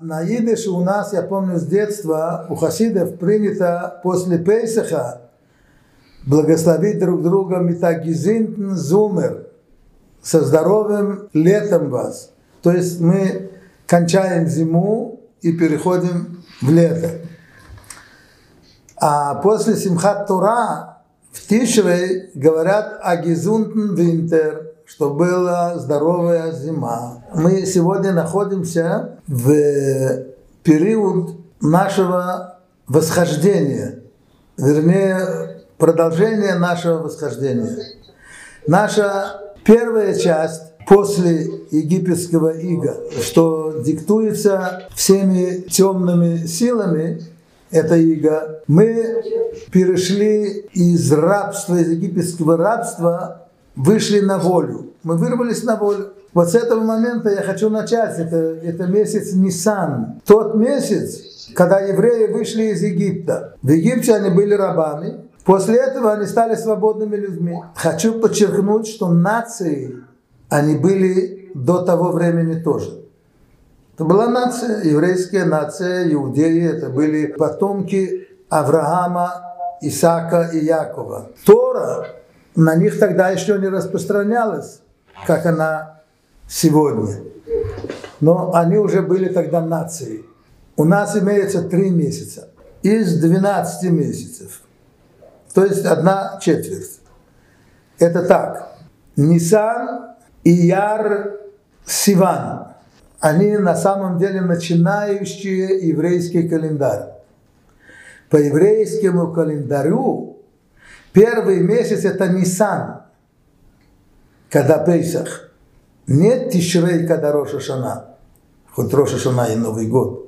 На идыше у нас, я помню с детства, у хасидов принято после Пейсаха благословить друг друга Митагизинтн Зумер со здоровым летом вас. То есть мы кончаем зиму и переходим в лето. А после Симхат Тура в Тишрей говорят о Гизунтен Винтер, что была здоровая зима. Мы сегодня находимся в период нашего восхождения, вернее, продолжение нашего восхождения. Наша первая часть после египетского ига, что диктуется всеми темными силами, это иго, мы перешли из рабства, из египетского рабства, вышли на волю. Мы вырвались на волю. Вот с этого момента я хочу начать. Это, это месяц Нисан. Тот месяц, когда евреи вышли из Египта. В Египте они были рабами. После этого они стали свободными людьми. Хочу подчеркнуть, что нации, они были до того времени тоже. Это была нация, еврейская нация, иудеи, это были потомки Авраама, Исаака и Якова. Тора на них тогда еще не распространялась, как она сегодня. Но они уже были тогда нацией. У нас имеется три месяца из 12 месяцев. То есть одна четверть. Это так. Нисан, Ияр, Сиван они на самом деле начинающие еврейский календарь. По еврейскому календарю первый месяц это Нисан, когда Пейсах. Нет Тишрей, когда Роша Шана, хоть Роша Шана и Новый год.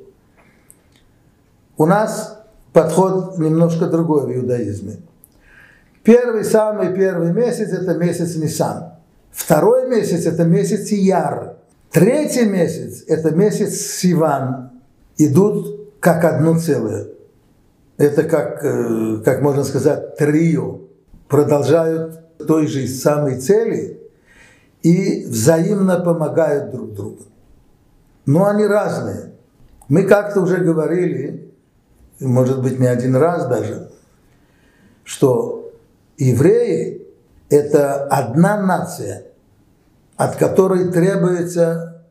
У нас подход немножко другой в иудаизме. Первый, самый первый месяц – это месяц Нисан. Второй месяц – это месяц Яр. Третий месяц – это месяц Сиван. Идут как одно целое. Это как, э, как можно сказать, трио. Продолжают той же самой цели и взаимно помогают друг другу. Но они разные. Мы как-то уже говорили, может быть не один раз даже, что евреи – это одна нация – от которой требуется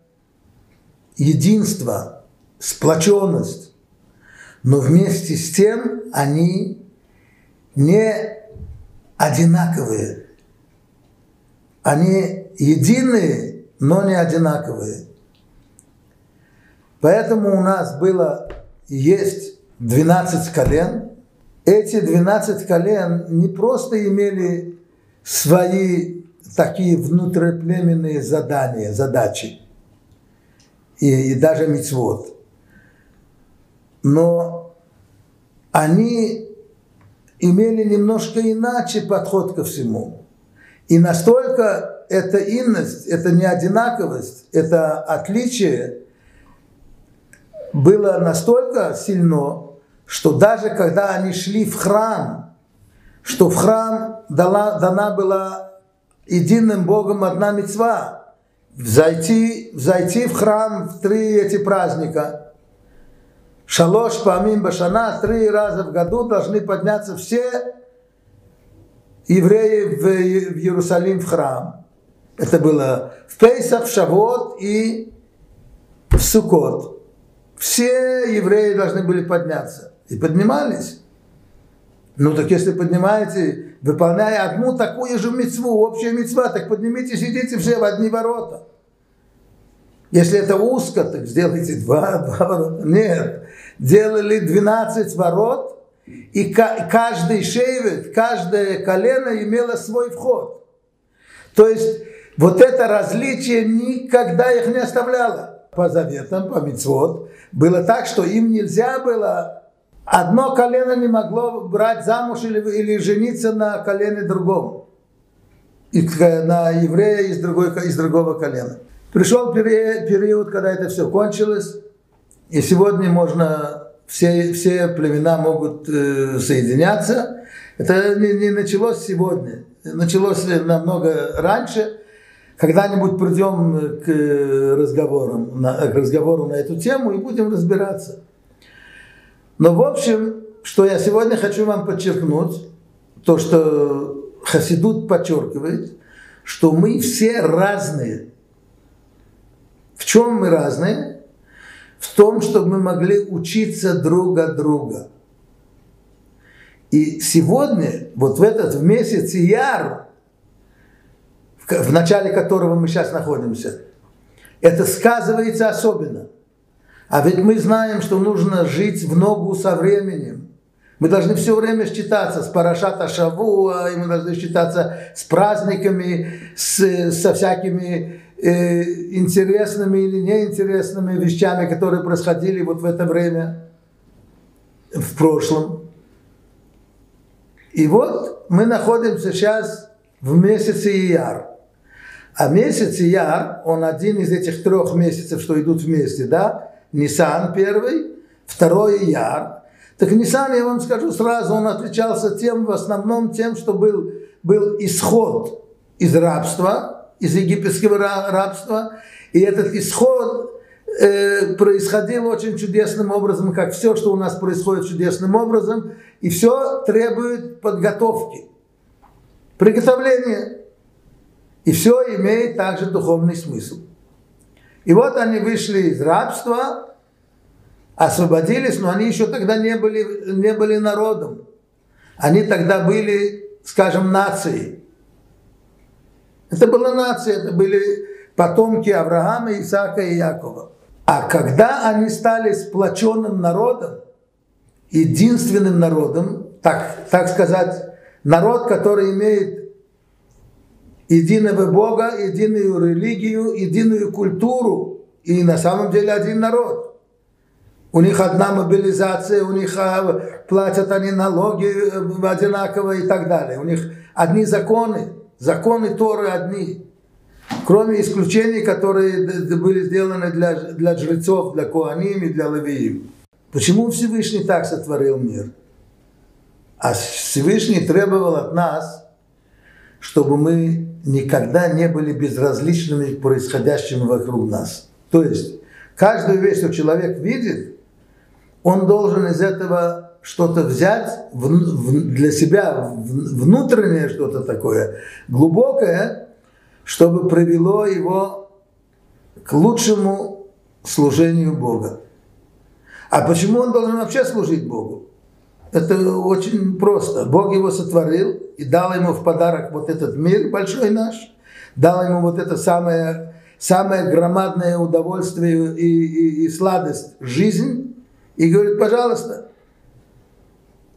единство, сплоченность. Но вместе с тем они не одинаковые. Они единые, но не одинаковые. Поэтому у нас было, есть 12 колен. Эти 12 колен не просто имели свои такие внутриплеменные задания, задачи и, и даже мицвод. Но они имели немножко иначе подход ко всему. И настолько эта инность, эта неодинаковость, это отличие было настолько сильно, что даже когда они шли в храм, что в храм дала, дана была единым Богом одна мецва. Зайти, зайти в храм в три эти праздника. Шалош памим башана, три раза в году должны подняться все евреи в, в Иерусалим в храм. Это было в Пейсах, в Шавот и в Сукот. Все евреи должны были подняться. И поднимались. Ну так если поднимаете выполняя одну такую же мецву, общая мецва, так поднимитесь, идите все в одни ворота. Если это узко, так сделайте два, два ворота. Нет, делали 12 ворот, и каждый шейвет, каждое колено имело свой вход. То есть вот это различие никогда их не оставляло. По заветам, по мецвод, было так, что им нельзя было Одно колено не могло брать замуж или, или жениться на колене другом. И на еврея из, другой, из другого колена. Пришел период, когда это все кончилось, и сегодня можно, все, все племена могут э, соединяться. Это не, не началось сегодня, началось намного раньше, Когда-нибудь придем к, разговорам, к разговору на эту тему и будем разбираться. Но в общем, что я сегодня хочу вам подчеркнуть, то, что Хасидут подчеркивает, что мы все разные. В чем мы разные? В том, чтобы мы могли учиться друг от друга. И сегодня, вот в этот в месяц Яр, в начале которого мы сейчас находимся, это сказывается особенно. А ведь мы знаем, что нужно жить в ногу со временем. Мы должны все время считаться с Парашата Шавуа, и мы должны считаться с праздниками, с, со всякими э, интересными или неинтересными вещами, которые происходили вот в это время, в прошлом. И вот мы находимся сейчас в месяце Ияр. А месяц Ияр, он один из этих трех месяцев, что идут вместе, да? Нисан первый, второй Ияр. Так Нисан, я вам скажу сразу, он отличался тем, в основном тем, что был, был исход из рабства, из египетского рабства. И этот исход э, происходил очень чудесным образом, как все, что у нас происходит чудесным образом, и все требует подготовки, приготовления. И все имеет также духовный смысл. И вот они вышли из рабства, освободились, но они еще тогда не были, не были народом. Они тогда были, скажем, нацией. Это была нация, это были потомки Авраама, Исаака и Якова. А когда они стали сплоченным народом, единственным народом, так, так сказать, народ, который имеет единого Бога, единую религию, единую культуру и на самом деле один народ. У них одна мобилизация, у них а, платят они налоги э, одинаково и так далее. У них одни законы, законы Торы одни. Кроме исключений, которые были сделаны для, для жрецов, для Куаним и для Левиим. Почему Всевышний так сотворил мир? А Всевышний требовал от нас, чтобы мы никогда не были безразличными к происходящему вокруг нас. То есть, каждую вещь, что человек видит, он должен из этого что-то взять для себя, внутреннее что-то такое, глубокое, чтобы привело его к лучшему служению Бога. А почему он должен вообще служить Богу? Это очень просто. Бог его сотворил и дал ему в подарок вот этот мир большой наш, дал ему вот это самое, самое громадное удовольствие и, и, и сладость жизнь, и говорит, пожалуйста,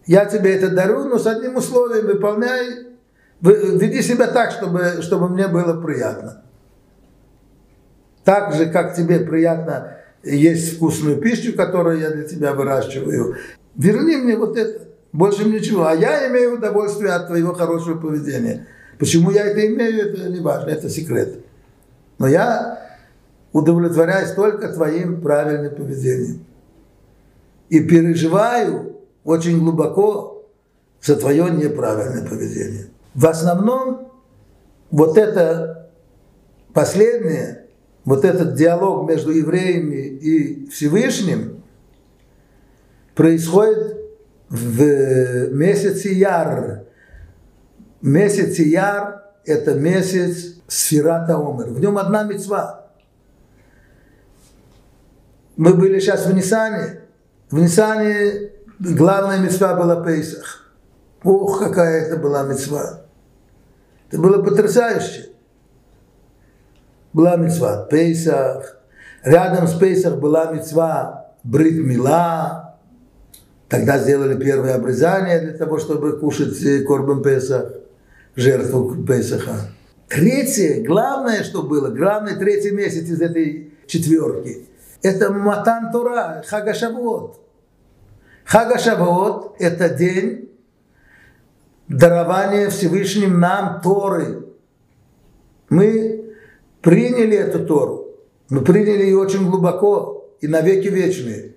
я тебе это дарю, но с одним условием выполняй, веди себя так, чтобы, чтобы мне было приятно. Так же, как тебе приятно есть вкусную пищу, которую я для тебя выращиваю, верни мне вот это, больше ничего. А я имею удовольствие от твоего хорошего поведения. Почему я это имею, это не важно, это секрет. Но я удовлетворяюсь только твоим правильным поведением. И переживаю очень глубоко за твое неправильное поведение. В основном вот это последнее, вот этот диалог между евреями и Всевышним происходит в месяце Яр. Месяц Яр – это месяц Сферата Омер. В нем одна мецва. Мы были сейчас в Нисане. В Нисане главная мецва была Пейсах. Ох, какая это была мецва. Это было потрясающе. Была мецва Пейсах. Рядом с Пейсах была мецва Брит Мила, Тогда сделали первое обрезание для того, чтобы кушать э, корбан Песах, жертву Песаха. Третье, главное, что было, главный третий месяц из этой четверки, это Матан Тура, Хагашавот. Хагашавот – это день дарования Всевышним нам Торы. Мы приняли эту Тору, мы приняли ее очень глубоко и навеки вечные.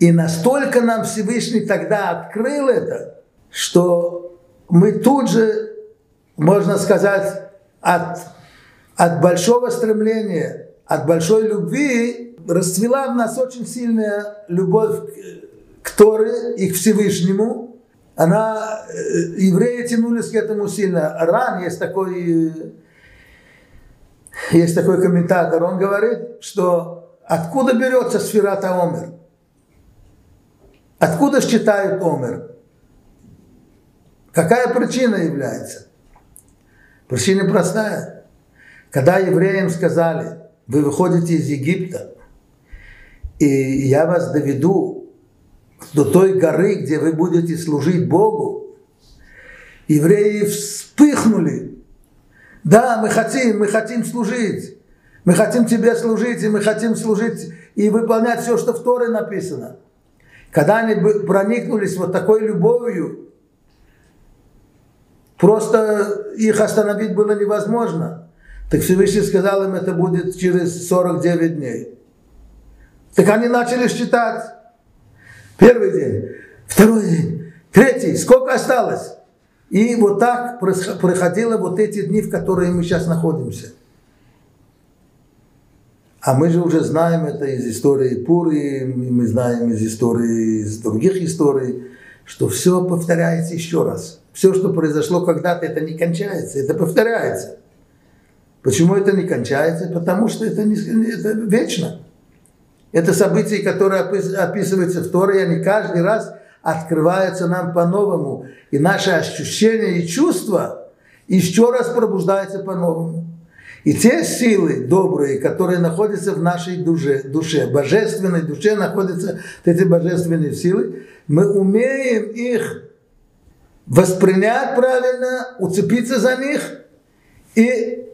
И настолько нам Всевышний тогда открыл это, что мы тут же, можно сказать, от от большого стремления, от большой любви расцвела в нас очень сильная любовь к Торе и к Всевышнему. Она, э, евреи тянулись к этому сильно. Ран есть такой, есть такой комментатор, он говорит, что откуда берется сферата Омер? Откуда считают Омер? Какая причина является? Причина простая. Когда евреям сказали, вы выходите из Египта, и я вас доведу до той горы, где вы будете служить Богу, евреи вспыхнули. Да, мы хотим, мы хотим служить. Мы хотим тебе служить, и мы хотим служить и выполнять все, что в Торе написано. Когда они проникнулись вот такой любовью, Просто их остановить было невозможно. Так Всевышний сказал им, это будет через 49 дней. Так они начали считать. Первый день, второй день, третий, сколько осталось? И вот так проходило вот эти дни, в которые мы сейчас находимся. А мы же уже знаем это из истории Пури, мы знаем из истории, из других историй, что все повторяется еще раз все, что произошло когда-то, это не кончается, это повторяется. Почему это не кончается? Потому что это, не, это вечно. Это события, которые описываются в Торе, они каждый раз открываются нам по-новому. И наши ощущения и чувства еще раз пробуждаются по-новому. И те силы добрые, которые находятся в нашей душе, душе божественной душе находятся эти божественные силы, мы умеем их воспринять правильно, уцепиться за них и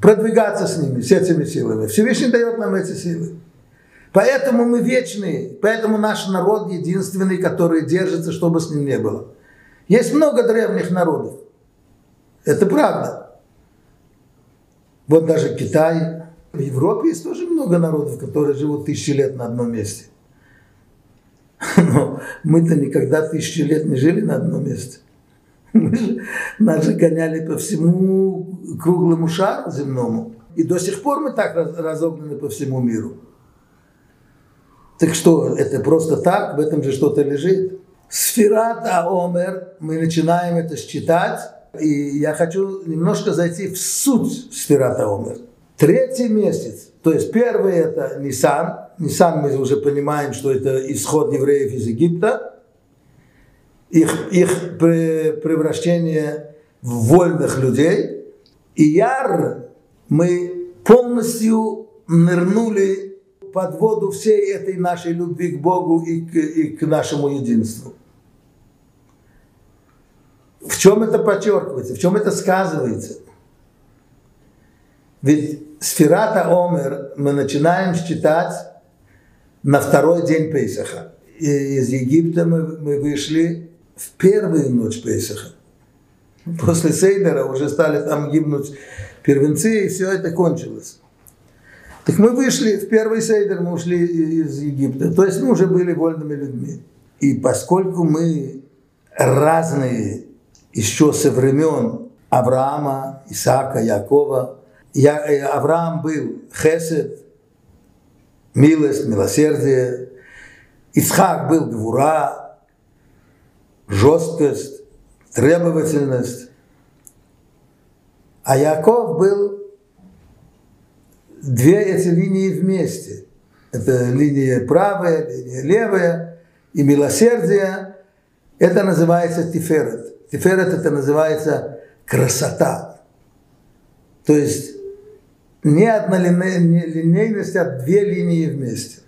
продвигаться с ними, с этими силами. Всевышний дает нам эти силы. Поэтому мы вечные, поэтому наш народ единственный, который держится, чтобы с ним не было. Есть много древних народов. Это правда. Вот даже Китай. В Европе есть тоже много народов, которые живут тысячи лет на одном месте. Но мы-то никогда тысячи лет не жили на одном месте. Мы же, нас же гоняли по всему круглому шару земному. И до сих пор мы так разогнаны по всему миру. Так что, это просто так, в этом же что-то лежит. Сферат Аомер, мы начинаем это считать, и я хочу немножко зайти в суть Сферат Аомер. Третий месяц, то есть первый это Нисан, Нисан мы уже понимаем, что это исход евреев из Египта, их, их превращение в вольных людей. И Яр мы полностью нырнули под воду всей этой нашей любви к Богу и к, и к нашему единству. В чем это подчеркивается, в чем это сказывается? Ведь сферата Омер мы начинаем считать на второй день Пейсаха. И из Египта мы, мы вышли в первую ночь Пейсаха. После Сейдера уже стали там гибнуть первенцы, и все это кончилось. Так мы вышли, в первый Сейдер мы ушли из Египта. То есть мы уже были вольными людьми. И поскольку мы разные еще со времен Авраама, Исаака, Якова, я, э, Авраам был Хесед, милость, милосердие. Ицхак был гвура, жесткость, требовательность. А Яков был две эти линии вместе. Это линия правая, линия левая и милосердие. Это называется тиферет. Тиферет это называется красота. То есть не однолинейность, а две линии вместе.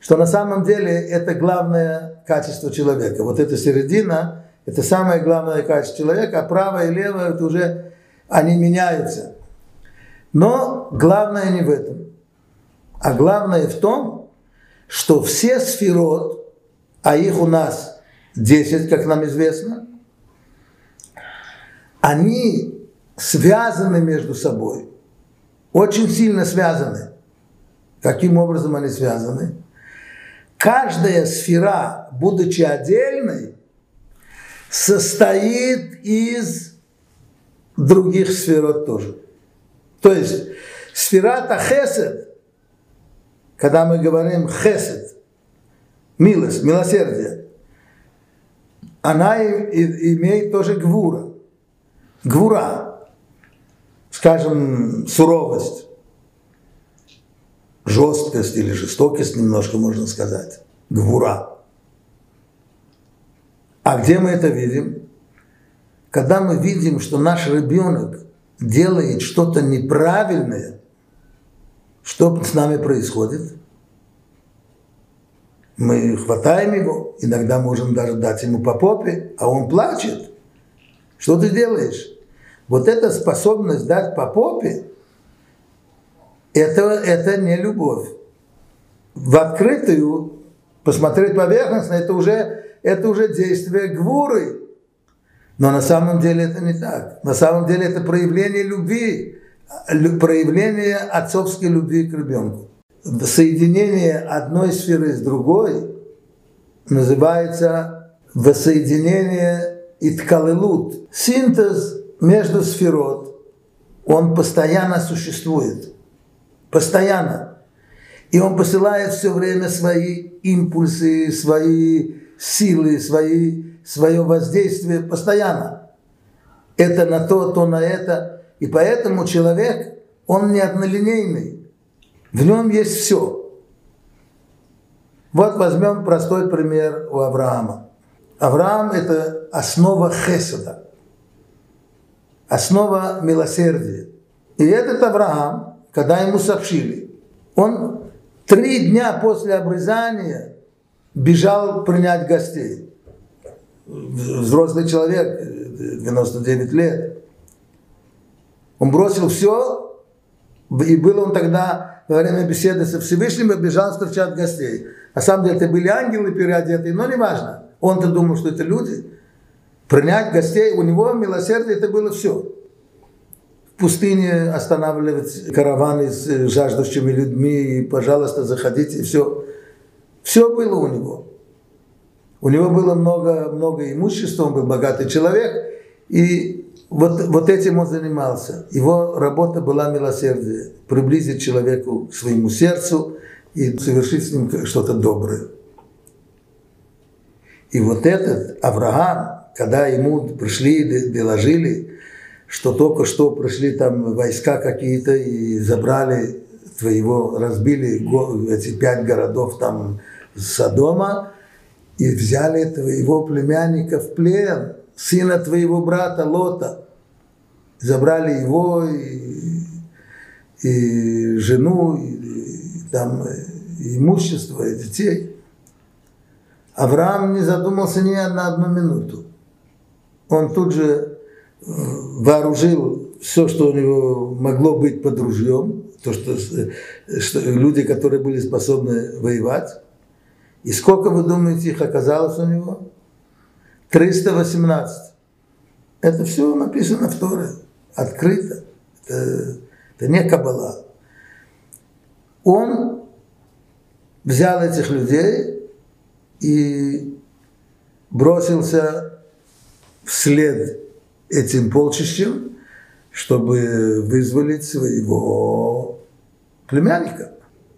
Что на самом деле это главное качество человека. Вот эта середина, это самое главное качество человека, а правое и левое это уже они меняются. Но главное не в этом. А главное в том, что все сферот, а их у нас 10, как нам известно, они связаны между собой очень сильно связаны. Каким образом они связаны? Каждая сфера, будучи отдельной, состоит из других сфер тоже. То есть сферата хесед, когда мы говорим хесед, милость, милосердие, она имеет тоже гвура. Гвура, скажем, суровость, жесткость или жестокость немножко можно сказать. Гвура. А где мы это видим? Когда мы видим, что наш ребенок делает что-то неправильное, что с нами происходит? Мы хватаем его, иногда можем даже дать ему по попе, а он плачет. Что ты делаешь? Вот эта способность дать по попе, это, это не любовь. В открытую посмотреть поверхностно, это уже, это уже действие гвуры. Но на самом деле это не так. На самом деле это проявление любви, проявление отцовской любви к ребенку. Соединение одной сферы с другой называется воссоединение иткалелут. Синтез между сферот, он постоянно существует. Постоянно. И он посылает все время свои импульсы, свои силы, свои, свое воздействие постоянно. Это на то, то на это. И поэтому человек, он не однолинейный. В нем есть все. Вот возьмем простой пример у Авраама. Авраам – это основа хеседа, основа милосердия. И этот Авраам, когда ему сообщили, он Три дня после обрезания бежал принять гостей. Взрослый человек, 99 лет. Он бросил все, и был он тогда во время беседы со Всевышним, и бежал встречать гостей. На самом деле это были ангелы переодетые, но не важно. Он-то думал, что это люди. Принять гостей, у него милосердие это было все в пустыне останавливать караваны с жаждущими людьми, и, пожалуйста, заходите, и все. Все было у него. У него было много, много имущества, он был богатый человек, и вот, вот этим он занимался. Его работа была милосердие, приблизить человеку к своему сердцу и совершить с ним что-то доброе. И вот этот Авраам, когда ему пришли, доложили, что только что пришли там войска какие-то и забрали твоего, разбили эти пять городов там Содома и взяли твоего племянника в плен, сына твоего брата Лота. Забрали его и, и жену, и, и там и имущество, и детей. Авраам не задумался ни на одну минуту. Он тут же вооружил все, что у него могло быть под ружьем, то, что, что люди, которые были способны воевать. И сколько, вы думаете, их оказалось у него? 318. Это все написано в Торе, открыто. Это, это не Каббала. Он взял этих людей и бросился вслед этим полчищем, чтобы вызволить своего племянника.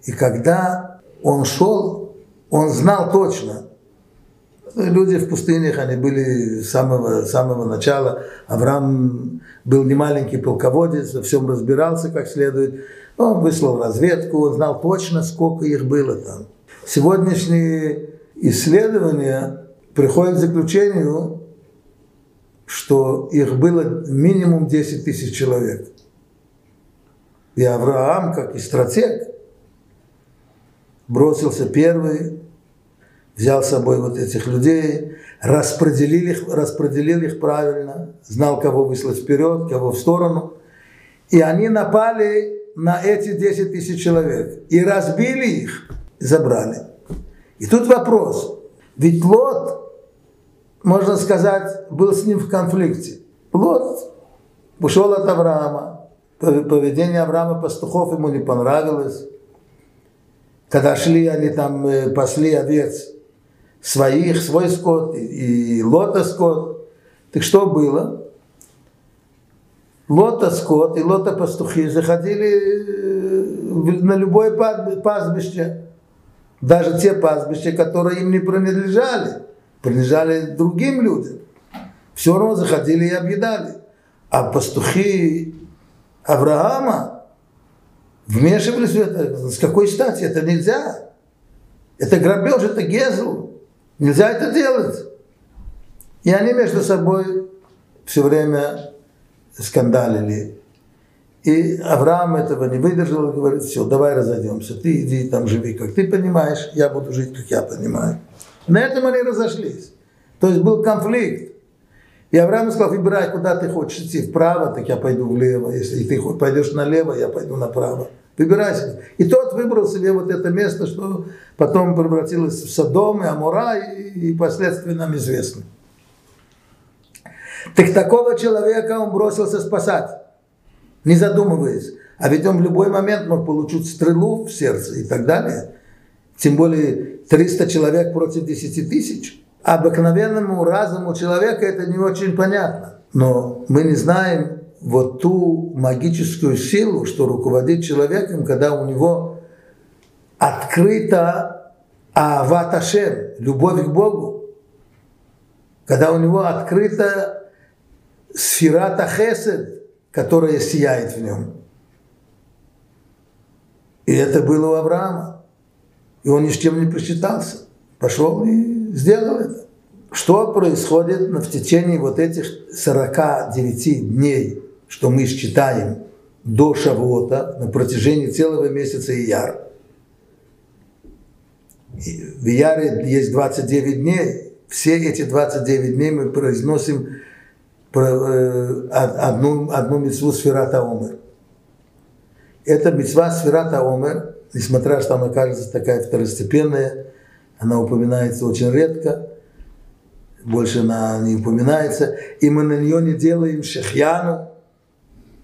И когда он шел, он знал точно, люди в пустынях, они были с самого, самого начала. Авраам был не маленький полководец, во всем разбирался как следует. Он выслал разведку, он знал точно, сколько их было там. Сегодняшние исследования приходят к заключению, что их было минимум 10 тысяч человек. И Авраам, как и стратег, бросился первый, взял с собой вот этих людей, распределил их, распределил их правильно, знал, кого выслать вперед, кого в сторону. И они напали на эти 10 тысяч человек и разбили их, забрали. И тут вопрос. Ведь Лот можно сказать, был с ним в конфликте. Лот ушел от Авраама. Поведение Авраама пастухов ему не понравилось. Когда шли они там, э, пасли овец своих, свой скот и, и лота скот. Так что было? Лота скот и лота пастухи заходили на любое пастбище. Даже те пастбища, которые им не принадлежали, принадлежали другим людям. Все равно заходили и объедали. А пастухи Авраама вмешивались в это. С какой стати? Это нельзя. Это грабеж, это гезл. Нельзя это делать. И они между собой все время скандалили. И Авраам этого не выдержал и говорит, все, давай разойдемся. Ты иди там живи, как ты понимаешь, я буду жить, как я понимаю. На этом они разошлись. То есть был конфликт. И Авраам сказал, выбирай, куда ты хочешь идти, вправо, так я пойду влево. Если ты пойдешь налево, я пойду направо. Выбирай себе. И тот выбрал себе вот это место, что потом превратилось в Содом и Амура, и последствия нам известны. Так такого человека он бросился спасать, не задумываясь. А ведь он в любой момент мог получить стрелу в сердце и так далее. Тем более 300 человек против 10 тысяч. Обыкновенному разуму человека это не очень понятно. Но мы не знаем вот ту магическую силу, что руководит человеком, когда у него открыта аваташем, любовь к Богу. Когда у него открыта сферата хесед, которая сияет в нем. И это было у Авраама. И он ни с чем не просчитался. Пошел и сделал это. Что происходит в течение вот этих 49 дней, что мы считаем до Шавота, на протяжении целого месяца Ияр? В Ияре есть 29 дней. Все эти 29 дней мы произносим Э, одну, одну митцву Сферата Омер. Эта митцва Сферата Омер, несмотря что она кажется такая второстепенная, она упоминается очень редко, больше она не упоминается, и мы на нее не делаем шехьяну,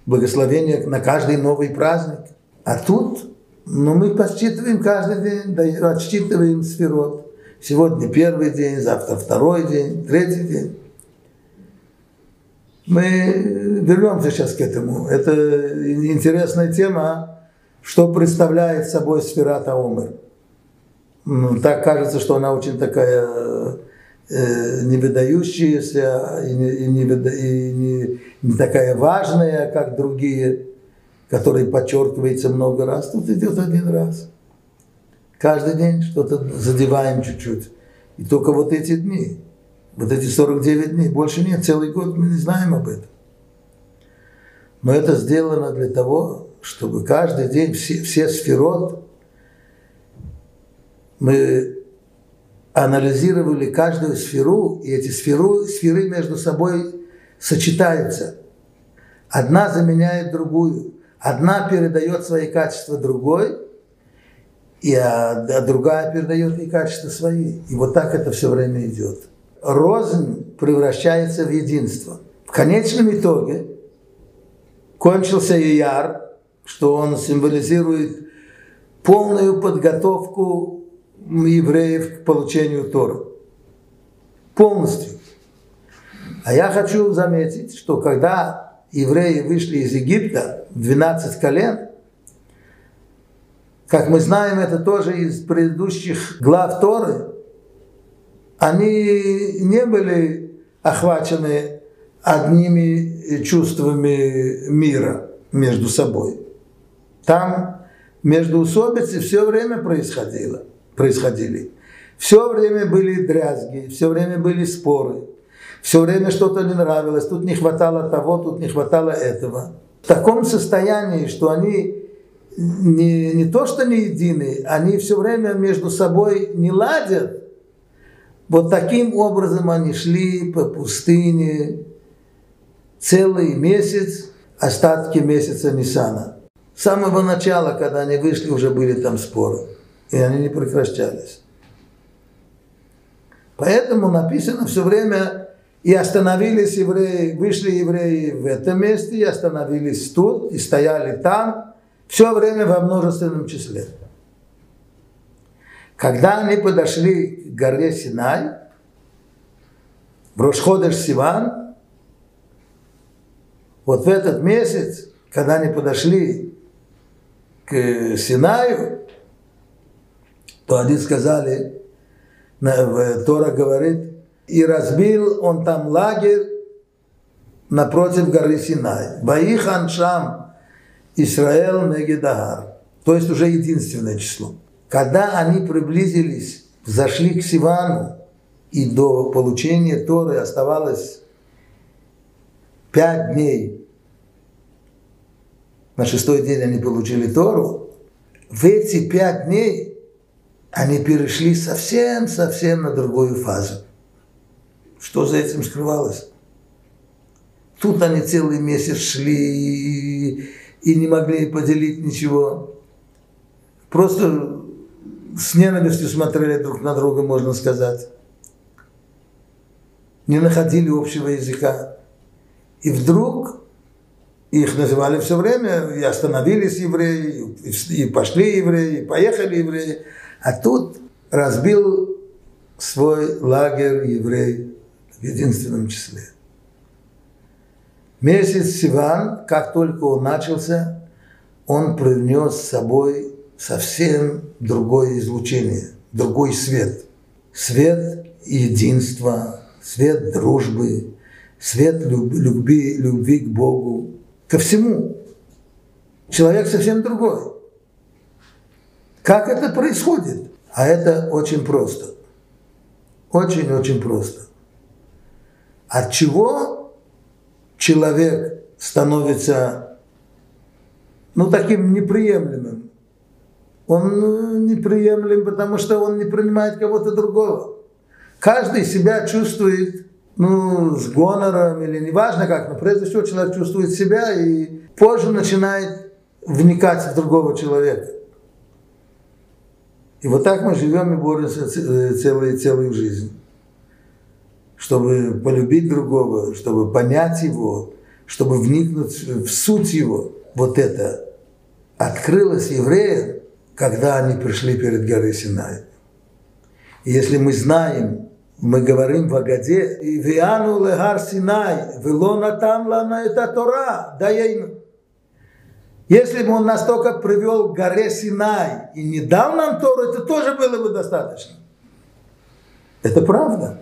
благословение на каждый новый праздник. А тут, ну, мы подсчитываем каждый день, отсчитываем сферот. Сегодня первый день, завтра второй день, третий день. Мы вернемся сейчас к этому. Это интересная тема, что представляет собой сфера Таумер. Ну, так кажется, что она очень такая э, не выдающаяся и, не, и, не, и не, не такая важная, как другие, которые подчеркивается много раз. Тут идет один раз. Каждый день что-то задеваем чуть-чуть. И только вот эти дни. Вот эти 49 дней, больше нет, целый год мы не знаем об этом. Но это сделано для того, чтобы каждый день все, все сферот мы анализировали каждую сферу, и эти сферу, сферы между собой сочетаются. Одна заменяет другую. Одна передает свои качества другой, и а, а другая передает ей качества свои. И вот так это все время идет рознь превращается в единство. В конечном итоге кончился Ияр, что он символизирует полную подготовку евреев к получению Тора. Полностью. А я хочу заметить, что когда евреи вышли из Египта, 12 колен, как мы знаем, это тоже из предыдущих глав Торы, они не были охвачены одними чувствами мира между собой. Там между усобицы все время происходило, происходили. Все время были дрязги, все время были споры, все время что-то не нравилось, тут не хватало того, тут не хватало этого. В таком состоянии, что они не, не то что не едины, они все время между собой не ладят, вот таким образом они шли по пустыне целый месяц, остатки месяца Нисана. С самого начала, когда они вышли, уже были там споры. И они не прекращались. Поэтому написано все время, и остановились евреи, вышли евреи в этом месте, и остановились тут, и стояли там, все время во множественном числе. Когда они подошли к горе Синай, в Рошходеш Сиван, Вот в этот месяц, когда они подошли к Синаю, то они сказали, Тора говорит, и разбил он там лагерь напротив горы Синай. Баихан Шам Исраэл Мегедагар. То есть уже единственное число. Когда они приблизились, зашли к Сивану, и до получения Торы оставалось пять дней. На шестой день они получили Тору. В эти пять дней они перешли совсем-совсем на другую фазу. Что за этим скрывалось? Тут они целый месяц шли и, не могли поделить ничего. Просто с ненавистью смотрели друг на друга, можно сказать. Не находили общего языка. И вдруг их называли все время, и остановились евреи, и пошли евреи, и поехали евреи. А тут разбил свой лагерь еврей в единственном числе. Месяц Сиван, как только он начался, он принес с собой совсем другое излучение, другой свет. Свет единства, свет дружбы, свет любви, любви к Богу, ко всему. Человек совсем другой. Как это происходит? А это очень просто. Очень-очень просто. От чего человек становится ну, таким неприемлемым? Он ну, неприемлем, потому что он не принимает кого-то другого. Каждый себя чувствует ну, с гонором или неважно как, но прежде всего человек чувствует себя и позже начинает вникать в другого человека. И вот так мы живем и боремся целую, целую жизнь. Чтобы полюбить другого, чтобы понять его, чтобы вникнуть в суть его. Вот это открылось евреям, когда они пришли перед горой Синай. И если мы знаем, мы говорим в Агаде, и «Виану легар Синай, велона там лана это Тора, даейну». Если бы он настолько привел к горе Синай и не дал нам Тору, это тоже было бы достаточно. Это правда.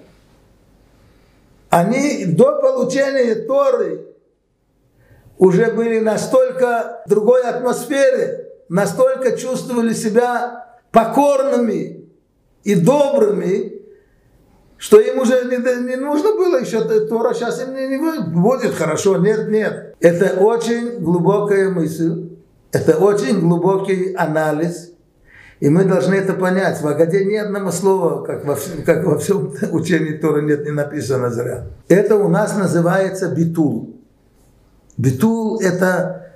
Они до получения Торы уже были настолько в другой атмосфере, настолько чувствовали себя покорными и добрыми, что им уже не, не нужно было еще Тора, сейчас им не, не будет хорошо, нет, нет. Это очень глубокая мысль, это очень глубокий анализ, и мы должны это понять. В Агаде ни одного слова, как во, как во всем учении Тора нет, не написано зря. Это у нас называется битул. Битул – это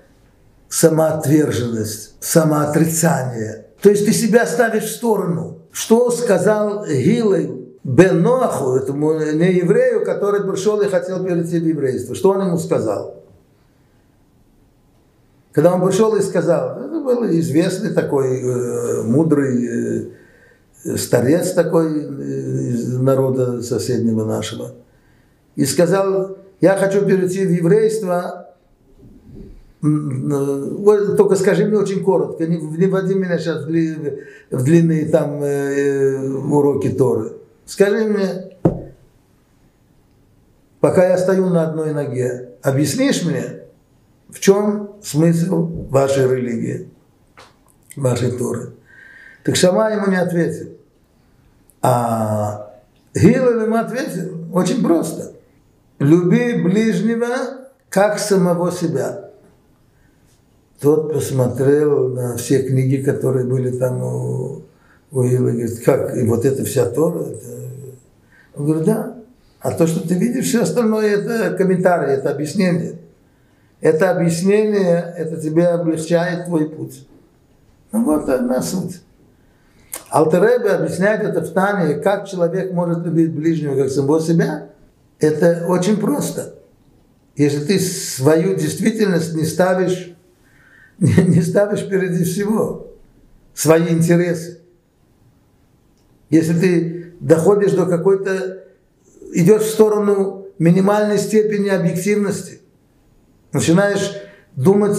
самоотверженность, самоотрицание. То есть ты себя ставишь в сторону. Что сказал Гилой Бен Ноаху, этому не еврею, который пришел и хотел перейти в еврейство. Что он ему сказал? Когда он пришел и сказал, это был известный такой э, мудрый э, старец такой э, из народа соседнего нашего, и сказал, я хочу перейти в еврейство, э, только скажи мне очень коротко, не, не вводи меня сейчас в длинные там э, уроки Торы. Скажи мне, пока я стою на одной ноге, объяснишь мне, в чем смысл вашей религии, вашей Торы? Так Шама ему не ответил. А Гилел ему ответил очень просто. Люби ближнего, как самого себя. Тот посмотрел на все книги, которые были там у Уилла говорит, как, и вот это вся Тора? Это... Он говорит, да. А то, что ты видишь, все остальное, это комментарий, это объяснение. Это объяснение, это тебе облегчает твой путь. Ну вот одна суть. Алтеребе объясняет это в Тане, как человек может любить ближнего, как самого себя. Это очень просто. Если ты свою действительность не ставишь, не ставишь впереди всего, свои интересы. Если ты доходишь до какой-то, идешь в сторону минимальной степени объективности, Начинаешь думать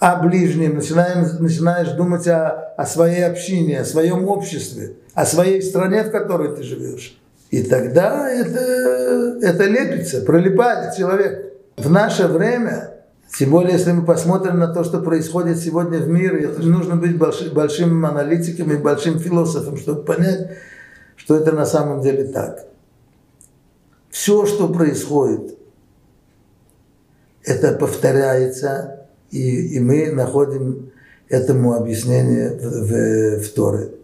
о ближнем, начинаешь, начинаешь думать о, о своей общине, о своем обществе, о своей стране, в которой ты живешь. И тогда это, это лепится, пролипает человек. В наше время, тем более, если мы посмотрим на то, что происходит сегодня в мире, это нужно быть большим, большим аналитиком и большим философом, чтобы понять, что это на самом деле так. Все, что происходит, это повторяется, и, и мы находим этому объяснение в, в, в Торе.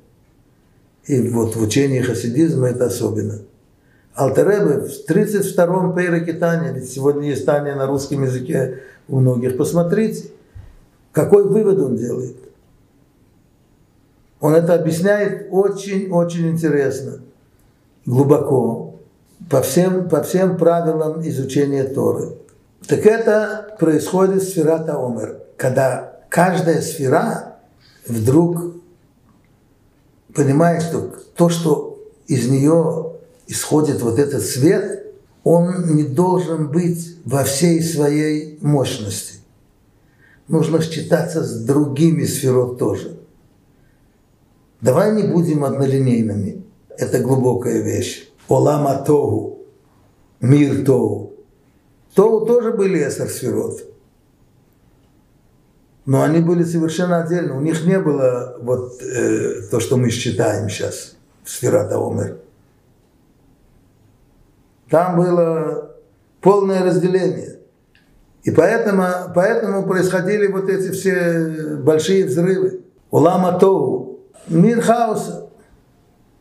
И вот в учении хасидизма это особенно. Алтеребе в 32-м Пейраке Таня, ведь сегодня есть Таня на русском языке у многих, посмотрите, какой вывод он делает. Он это объясняет очень-очень интересно, глубоко, по всем, по всем правилам изучения Торы. Так это происходит в сферата Омер, когда каждая сфера вдруг понимает, что то, что из нее исходит вот этот свет, он не должен быть во всей своей мощности. Нужно считаться с другими сферот тоже. Давай не будем однолинейными. Это глубокая вещь. Олама Тогу, мир Тогу. Тогу тоже были эсер сферот. Но они были совершенно отдельно. У них не было вот э, то, что мы считаем сейчас, сферата Омер. Там было полное разделение. И поэтому, поэтому происходили вот эти все большие взрывы. Улама Тоу, мир хаоса,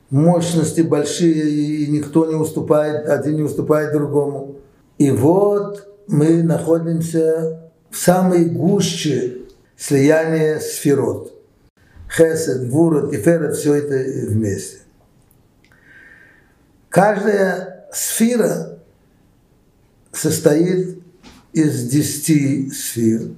мощности большие, и никто не уступает, один не уступает другому. И вот мы находимся в самой гуще слияния сферот. Хесед, Гвура, Тиферет, все это вместе. Каждая сфера состоит из десяти сфер.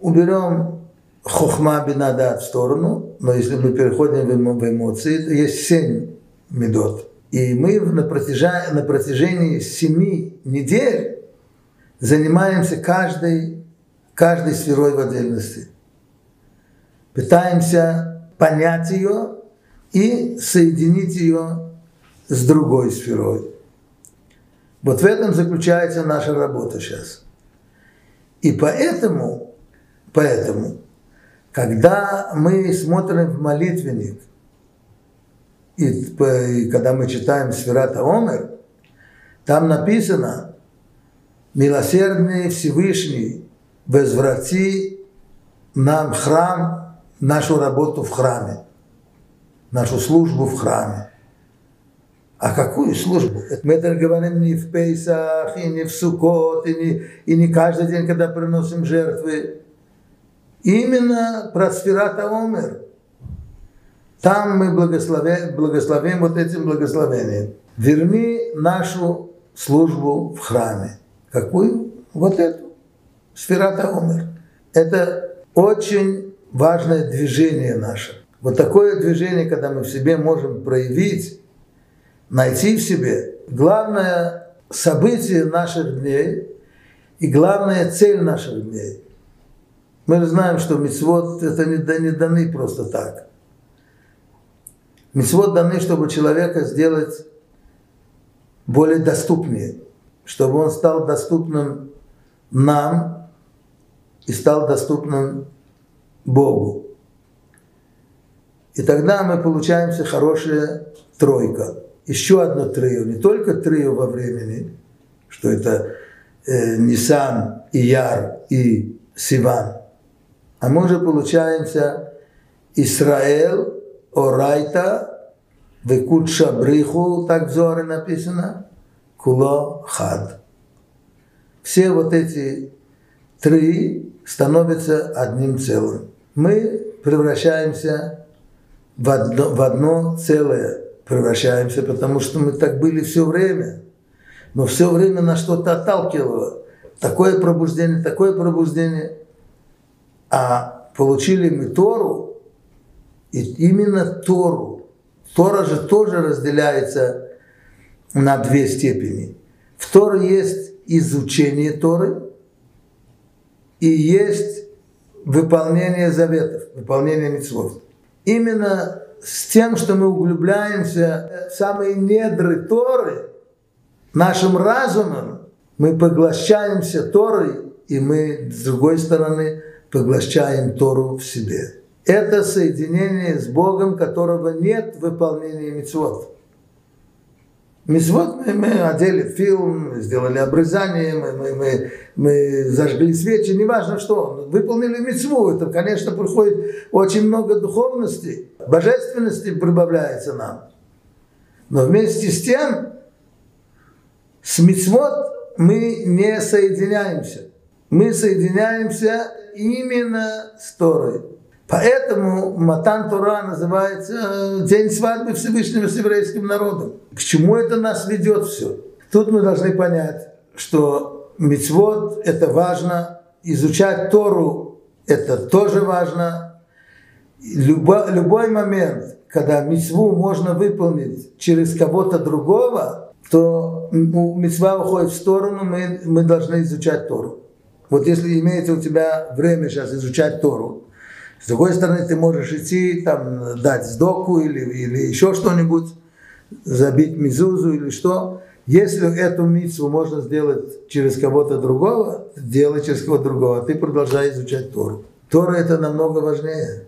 Уберем хохма бинада в сторону, но если мы переходим в эмоции, то есть семь медот. И мы на протяжении, на протяжении семи недель занимаемся каждой, каждой сферой в отдельности. Пытаемся понять ее и соединить ее с другой сферой. Вот в этом заключается наша работа сейчас. И поэтому, поэтому, когда мы смотрим в молитвенник, и, и когда мы читаем Сферата Омер, там написано, милосердный Всевышний, возврати нам храм, нашу работу в храме, нашу службу в храме. А какую службу? Мы это говорим не в Пейсах, и не в Сукот, и не, и не каждый день, когда приносим жертвы. Именно про Сферата Омер. Там мы благословим, благословим вот этим благословением. Верни нашу службу в храме. Какую? Вот эту. Сферата Омер. Это очень важное движение наше. Вот такое движение, когда мы в себе можем проявить, найти в себе главное событие наших дней и главная цель наших дней. Мы знаем, что мецвод это не, не даны просто так. Мецвод даны, чтобы человека сделать более доступнее, чтобы он стал доступным нам и стал доступным Богу. И тогда мы получаемся хорошая тройка еще одно трио, не только трио во времени, что это э, Нисан, Ияр и Сиван, а мы уже получаемся Исраэл, Орайта, Векут Шабриху, так в Зоре написано, Куло Хад. Все вот эти три становятся одним целым. Мы превращаемся в одно, в одно целое превращаемся, потому что мы так были все время. Но все время на что-то отталкивало. Такое пробуждение, такое пробуждение. А получили мы Тору, и именно Тору. Тора же тоже разделяется на две степени. В Торе есть изучение Торы, и есть выполнение заветов, выполнение митцвот. Именно с тем, что мы углубляемся в самые недры Торы, нашим разумом, мы поглощаемся Торой, и мы, с другой стороны, поглощаем Тору в себе. Это соединение с Богом, которого нет в выполнении митцвот. Мизвод мы, мы одели фильм, сделали обрезание, мы, мы, мы, мы зажгли свечи, неважно что, выполнили митцву, это, конечно, приходит очень много духовности, божественности прибавляется нам. Но вместе с тем, с митцвот мы не соединяемся. Мы соединяемся именно с Торой. Поэтому Матан Тура называется э, День свадьбы Всевышнего с еврейским народом. К чему это нас ведет все? Тут мы должны понять, что мицвод – это важно, изучать Тору – это тоже важно. Любо, любой момент, когда мицву можно выполнить через кого-то другого, то мецва уходит в сторону, мы, мы должны изучать Тору. Вот если имеется у тебя время сейчас изучать Тору, с другой стороны, ты можешь идти, там, дать сдоку или, или еще что-нибудь, забить мизузу или что. Если эту митцву можно сделать через кого-то другого, делай через кого-то другого, ты продолжай изучать Тору. Тора это намного важнее.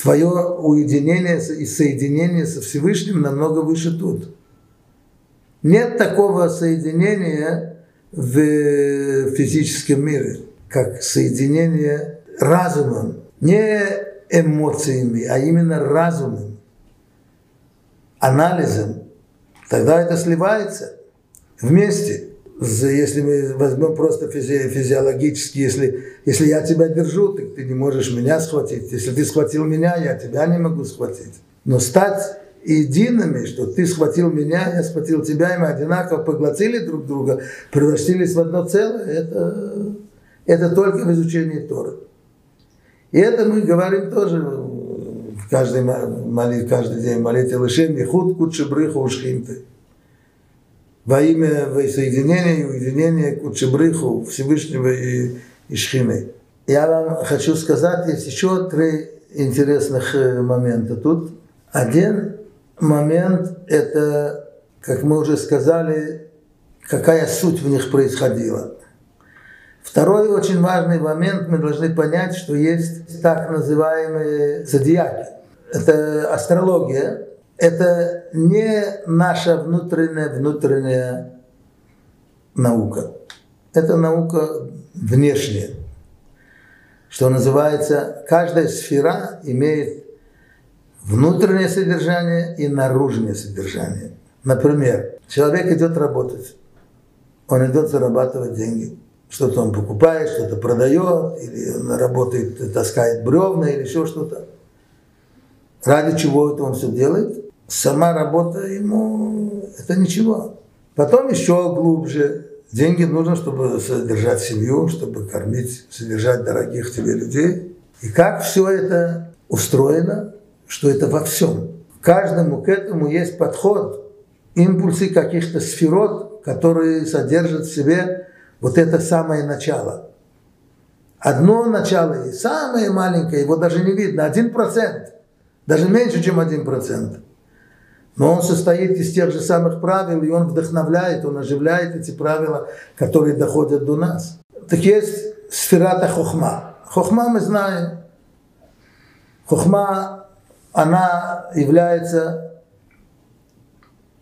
Твое уединение и соединение со Всевышним намного выше тут. Нет такого соединения в физическом мире, как соединение разумом не эмоциями, а именно разумом, анализом, тогда это сливается вместе. Если мы возьмем просто физи физиологически, если, если я тебя держу, ты, ты не можешь меня схватить. Если ты схватил меня, я тебя не могу схватить. Но стать едиными, что ты схватил меня, я схватил тебя, и мы одинаково поглотили друг друга, превратились в одно целое, это, это только в изучении Торы. И это мы говорим тоже в каждый, молит, каждый день молитве Лышем, Ихуд Кутшебриху Ушхинты. Во имя соединения и уединения Кутшебриху Всевышнего и, и Шхины. Я вам хочу сказать, есть еще три интересных э, момента тут. Один момент – это, как мы уже сказали, какая суть в них происходила. Второй очень важный момент, мы должны понять, что есть так называемые зодиаки. Это астрология. Это не наша внутренняя, внутренняя наука. Это наука внешняя. Что называется, каждая сфера имеет внутреннее содержание и наружное содержание. Например, человек идет работать, он идет зарабатывать деньги – что-то он покупает, что-то продает, или он работает, таскает бревна, или еще что-то. Ради чего это он все делает? Сама работа ему это ничего. Потом еще глубже. Деньги нужно, чтобы содержать семью, чтобы кормить, содержать дорогих тебе людей. И как все это устроено, что это во всем. Каждому к этому есть подход, импульсы каких-то сферот, которые содержат в себе вот это самое начало. Одно начало есть, самое маленькое, его даже не видно, один процент, даже меньше, чем один процент. Но он состоит из тех же самых правил, и он вдохновляет, он оживляет эти правила, которые доходят до нас. Так есть сферата хохма. Хохма мы знаем. Хохма, она является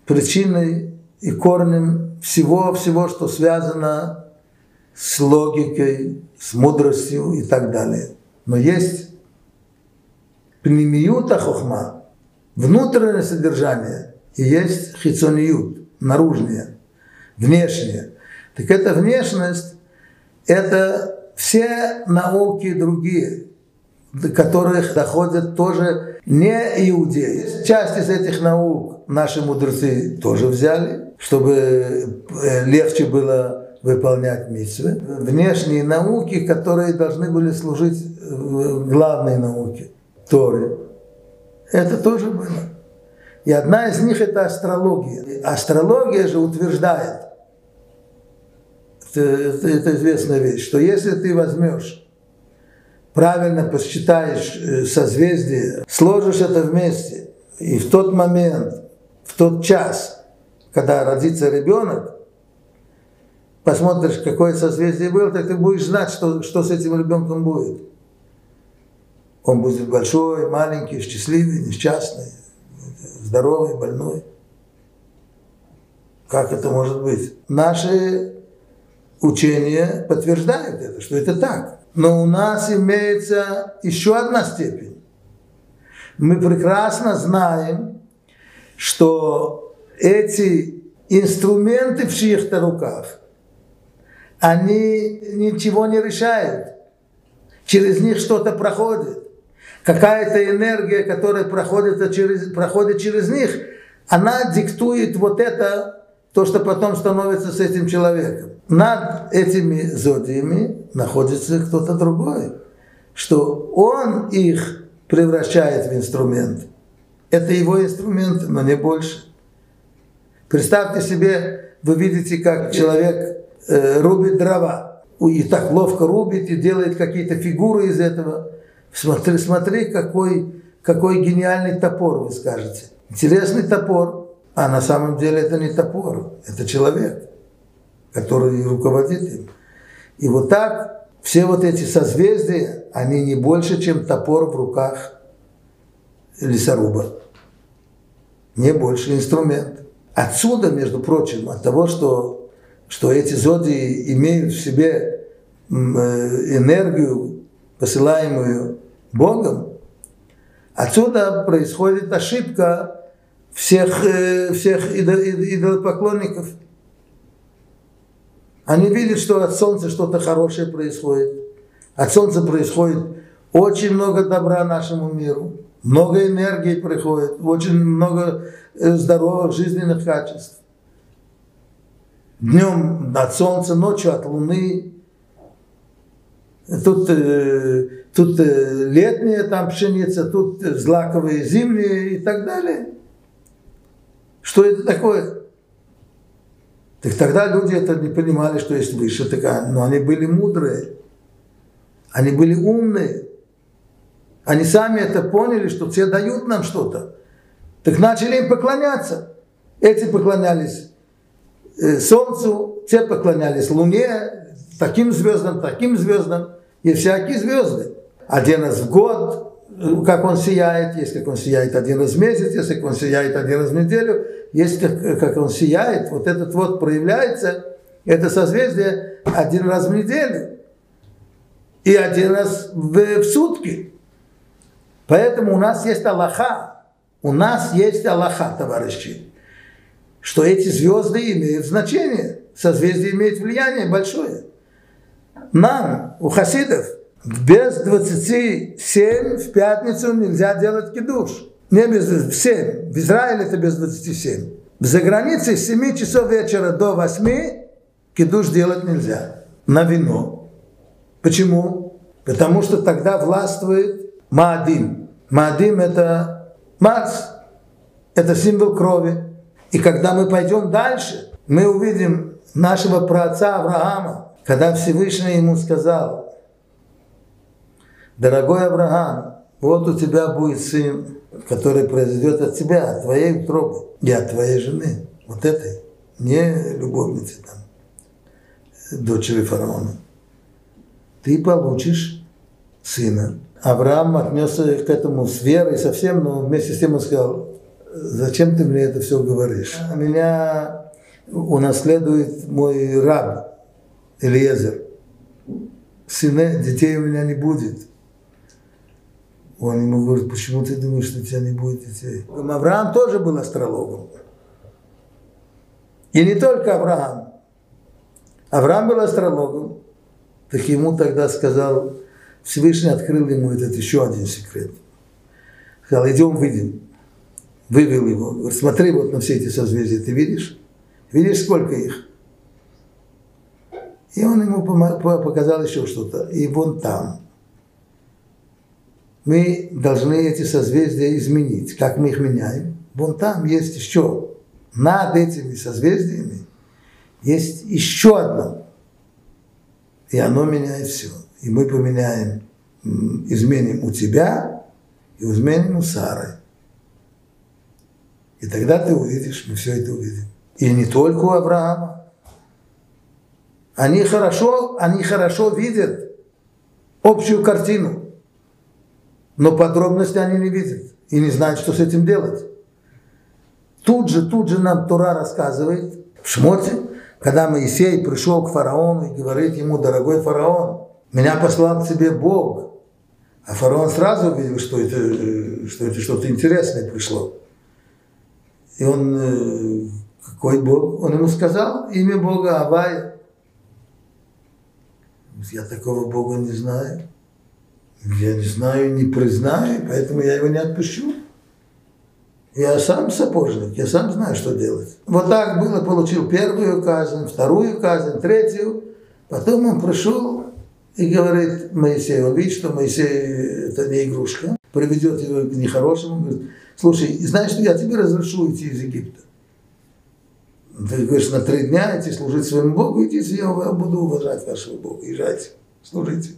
причиной и корнем всего-всего, что связано с логикой, с мудростью и так далее. Но есть пнемиюта хохма, внутреннее содержание, и есть хицониют, наружное, внешнее. Так эта внешность, это все науки другие, до которых доходят тоже не иудеи. Часть из этих наук наши мудрецы тоже взяли, чтобы э, легче было выполнять митцвы. Внешние науки, которые должны были служить главной науке, Торе. Это тоже было. И одна из них это астрология. Астрология же утверждает это, это, это известная вещь, что если ты возьмешь, правильно посчитаешь э, созвездие, сложишь это вместе, и в тот момент, в тот час, когда родится ребенок, посмотришь, какое созвездие было, так ты будешь знать, что, что с этим ребенком будет. Он будет большой, маленький, счастливый, несчастный, здоровый, больной. Как это может быть? Наши учения подтверждают это, что это так. Но у нас имеется еще одна степень. Мы прекрасно знаем, что эти инструменты в чьих-то руках, они ничего не решают. Через них что-то проходит. Какая-то энергия, которая проходит через, проходит через них, она диктует вот это то, что потом становится с этим человеком. Над этими зодиями находится кто-то другой, что он их превращает в инструмент. Это его инструмент, но не больше. Представьте себе, вы видите, как человек э, рубит дрова, и так ловко рубит, и делает какие-то фигуры из этого. Смотри, смотри какой, какой гениальный топор, вы скажете. Интересный топор, а на самом деле это не топор, это человек, который руководит им. И вот так все вот эти созвездия, они не больше, чем топор в руках лесоруба. Не больше инструмент. Отсюда, между прочим, от того, что, что эти зодии имеют в себе э, энергию, посылаемую Богом, отсюда происходит ошибка всех, э, всех идолопоклонников. Они видят, что от Солнца что-то хорошее происходит. От Солнца происходит очень много добра нашему миру, много энергии приходит, очень много э, здоровых жизненных качеств. Днем от Солнца, ночью от Луны. Тут, э, тут летняя там пшеница, тут злаковые зимние и так далее. Что это такое? Так тогда люди это не понимали, что есть выше такая, но они были мудрые, они были умные, они сами это поняли, что все дают нам что-то. Так начали им поклоняться. Эти поклонялись э, Солнцу, те поклонялись Луне, таким звездам, таким звездам, и всякие звезды. Один раз в год, как он сияет, есть как он сияет один раз в месяц, есть как он сияет один раз в неделю, есть как, как он сияет, вот этот вот проявляется, это созвездие один раз в неделю и один раз в, в сутки. Поэтому у нас есть Аллаха, у нас есть Аллаха, товарищи, что эти звезды имеют значение, созвездие имеет влияние большое. Нам, у хасидов, без 27 в пятницу нельзя делать кидуш. Не без 7. В Израиле это без 27. За границей с 7 часов вечера до 8 кидуш делать нельзя. На вино. Почему? Потому что тогда властвует Маадим. Маадим это Марс. Это символ крови. И когда мы пойдем дальше, мы увидим нашего праотца Авраама, когда Всевышний ему сказал, дорогой Авраам, вот у тебя будет сын, который произойдет от тебя, от твоей утробы и от твоей жены, вот этой, не любовницы там, дочери фараона. Ты получишь сына. Авраам отнесся к этому с верой совсем, но вместе с тем он сказал, зачем ты мне это все говоришь? Меня унаследует мой раб Элиезер. Сына, детей у меня не будет. Он ему говорит, почему ты думаешь, что у тебя не будет детей? Авраам тоже был астрологом. И не только Авраам. Авраам был астрологом. Так ему тогда сказал, Всевышний открыл ему этот еще один секрет. Сказал, идем выйдем. Вывел его. Говорит, смотри вот на все эти созвездия, ты видишь? Видишь, сколько их? И он ему показал еще что-то. И вон там, мы должны эти созвездия изменить. Как мы их меняем? Вон там есть еще, над этими созвездиями, есть еще одно. и оно меняет все. И мы поменяем, изменим у тебя и изменим у Сары. И тогда ты увидишь, мы все это увидим. И не только у Авраама. Они хорошо, они хорошо видят общую картину, но подробности они не видят и не знают, что с этим делать. Тут же, тут же нам Тура рассказывает в Шмоте, когда Моисей пришел к фараону и говорит ему, дорогой фараон, меня послал к тебе Бог. А фараон сразу увидел, что это, что это что-то интересное пришло. И он, э, какой Бог? Он ему сказал имя Бога Авая. Я такого Бога не знаю. Я не знаю, не признаю, поэтому я его не отпущу. Я сам сапожник, я сам знаю, что делать. Вот так было, получил первую казнь, вторую казнь, третью. Потом он пришел и говорит Моисей, он видит, что Моисей это не игрушка, приведет его к нехорошему, говорит, слушай, знаешь, что я тебе разрешу идти из Египта. Ты говоришь, на три дня идти служить своему Богу, идите, я буду уважать вашего Бога, езжайте, служите.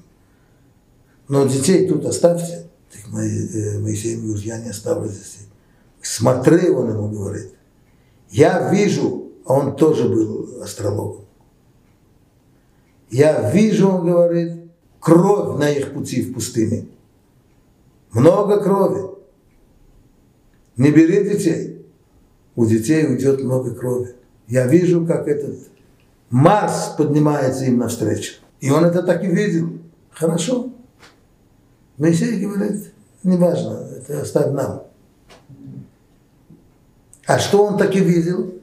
Но детей тут оставьте. Так э, Моисей говорит, я не оставлю детей. Смотри, он ему говорит. Я вижу, а он тоже был астрологом. Я вижу, он говорит, кровь на их пути в пустыне. Много крови. Не бери детей. У детей уйдет много крови. Я вижу, как этот Марс поднимается им навстречу. И он это так и видел. Хорошо. Моисей говорит, неважно, это оставь нам. А что он таки видел?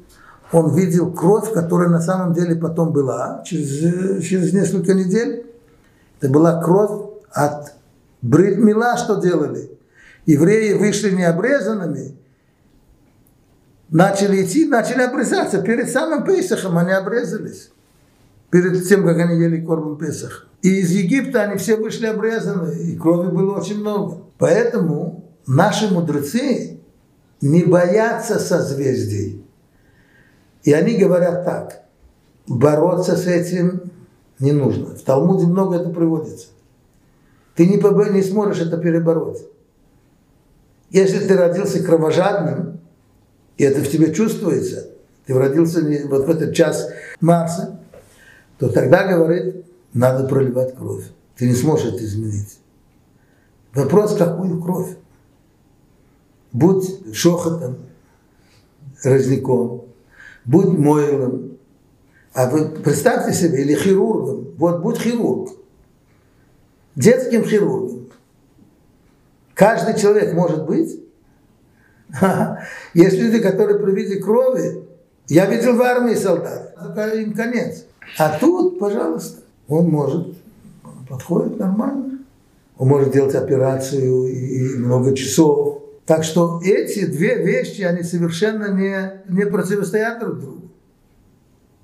Он видел кровь, которая на самом деле потом была, через, через несколько недель. Это была кровь от Брит Мила, что делали. Евреи вышли необрезанными, начали идти, начали обрезаться. Перед самым Песахом они обрезались. Перед тем, как они ели корм Песах. И из Египта они все вышли обрезаны, и крови было очень много. Поэтому наши мудрецы не боятся созвездий. И они говорят так, бороться с этим не нужно. В Талмуде много это приводится. Ты не, побо... не сможешь это перебороть. Если ты родился кровожадным, и это в тебе чувствуется, ты родился вот в этот час Марса, то тогда, говорит, надо проливать кровь. Ты не сможешь это изменить. Вопрос, какую кровь? Будь шохотом, разняком, будь мойлом. А вы представьте себе, или хирургом, вот будь хирург, детским хирургом. Каждый человек может быть. Есть люди, которые при виде крови, я видел в армии солдат, им конец. А тут, пожалуйста, он может, подходит нормально. Он может делать операцию и много часов. Так что эти две вещи, они совершенно не, не противостоят друг другу.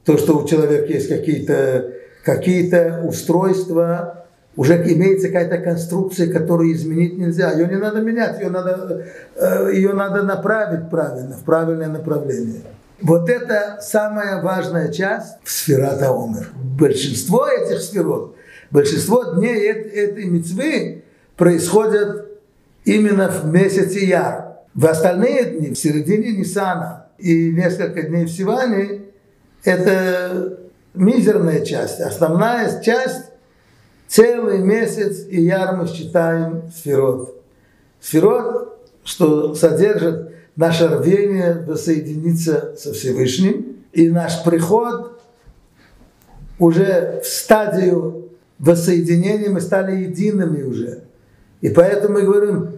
То, что у человека есть какие-то какие устройства, уже имеется какая-то конструкция, которую изменить нельзя. Ее не надо менять, ее надо, э, ее надо направить правильно, в правильное направление. Вот это самая важная часть в сферата Омер. Большинство этих сферот, большинство дней этой мецвы происходят именно в месяце Яр. В остальные дни, в середине Нисана и несколько дней в Сиване, это мизерная часть. Основная часть целый месяц и Яр мы считаем сферот. Сферот, что содержит наше рвение воссоединиться со Всевышним, и наш приход уже в стадию воссоединения мы стали едиными уже. И поэтому мы говорим,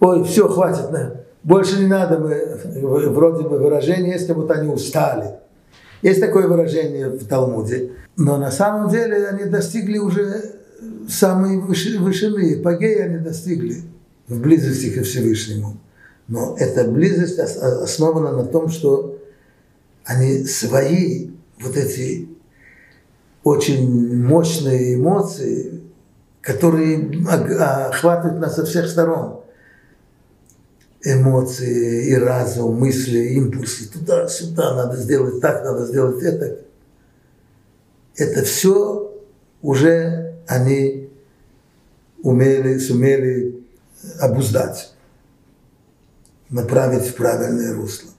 ой, все, хватит, больше не надо, мы, вроде бы выражение есть, как они устали. Есть такое выражение в Талмуде. Но на самом деле они достигли уже самой вышины, эпогеи они достигли в близости ко Всевышнему. Но эта близость основана на том, что они свои вот эти очень мощные эмоции, которые охватывают нас со всех сторон. Эмоции и разум, мысли, импульсы, туда-сюда, надо сделать так, надо сделать это. Это все уже они умели, сумели обуздать, направить в правильное русло.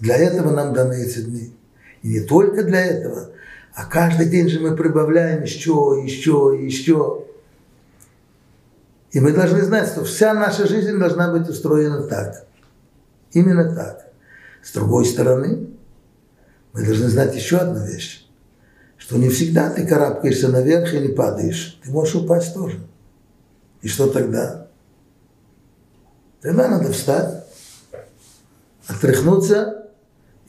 Для этого нам даны эти дни. И не только для этого, а каждый день же мы прибавляем еще, еще, еще. И мы должны знать, что вся наша жизнь должна быть устроена так. Именно так. С другой стороны, мы должны знать еще одну вещь, что не всегда ты карабкаешься наверх или падаешь. Ты можешь упасть тоже. И что тогда? Тогда надо встать, отряхнуться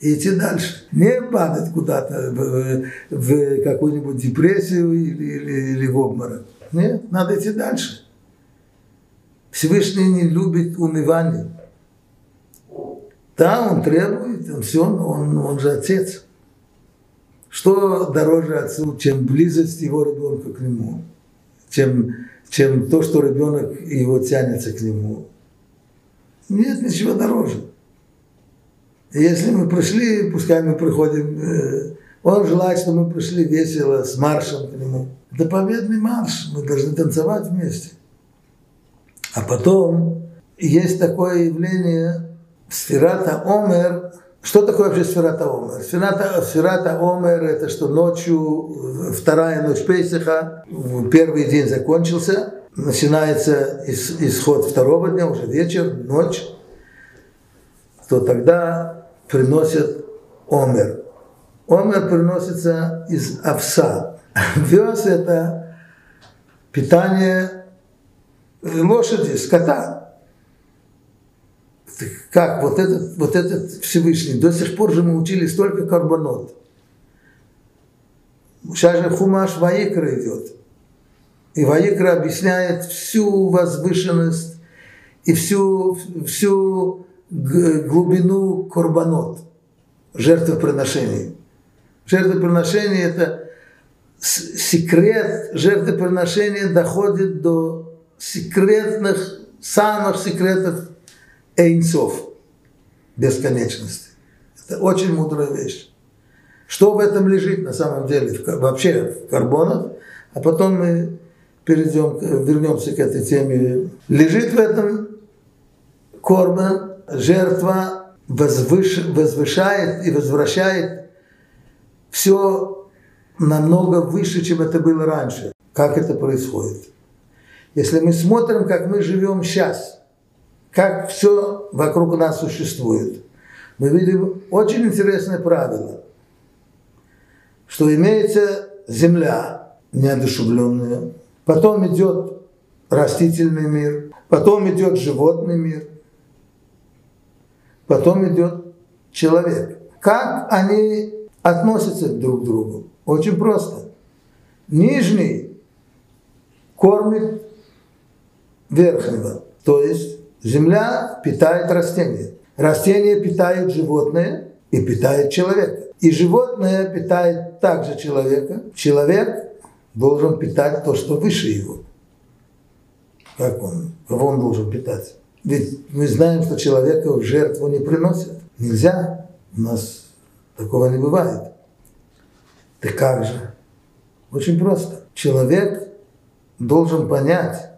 и идти дальше. Не падать куда-то в, в какую-нибудь депрессию или, или, или в обморок. Нет, надо идти дальше. Всевышний не любит унывание. Да, он требует, он все, он, он же отец. Что дороже отцу, чем близость его ребенка к нему, чем, чем то, что ребенок его тянется к нему. Нет ничего дороже. Если мы пришли, пускай мы приходим, э, он желает, чтобы мы пришли весело, с маршем к нему. Это победный марш, мы должны танцевать вместе. А потом есть такое явление сферата Омер. Что такое вообще сферата Омер? Сферата, сферата Омер это что ночью, вторая ночь Пейсаха, первый день закончился, начинается исход второго дня, уже вечер, ночь, то тогда приносят Омер. Омер приносится из овса. Вес это питание лошади, скота. Как вот этот, вот этот Всевышний, до сих пор же мы учили столько карбонот. Сейчас же Хумаш Ваикра идет. И Ваикра объясняет всю возвышенность и всю, всю глубину корбанот, жертвоприношений. Жертвоприношение – это секрет жертвоприношения доходит до секретных, самых секретов эйнцов, бесконечности. Это очень мудрая вещь. Что в этом лежит на самом деле, вообще в карбонах, а потом мы перейдем, вернемся к этой теме. Лежит в этом корбан, жертва возвыш, возвышает и возвращает все намного выше, чем это было раньше. Как это происходит? Если мы смотрим, как мы живем сейчас, как все вокруг нас существует, мы видим очень интересное правило, что имеется земля неодушевленная, потом идет растительный мир, потом идет животный мир, потом идет человек. Как они относятся друг к другу? Очень просто. Нижний кормит верхнего. То есть земля питает растения. Растения питают животное и питает человека. И животное питает также человека. Человек должен питать то, что выше его. Как он? Кого он должен питать? Ведь мы знаем, что человека в жертву не приносят. Нельзя. У нас такого не бывает. Так как же? Очень просто. Человек должен понять,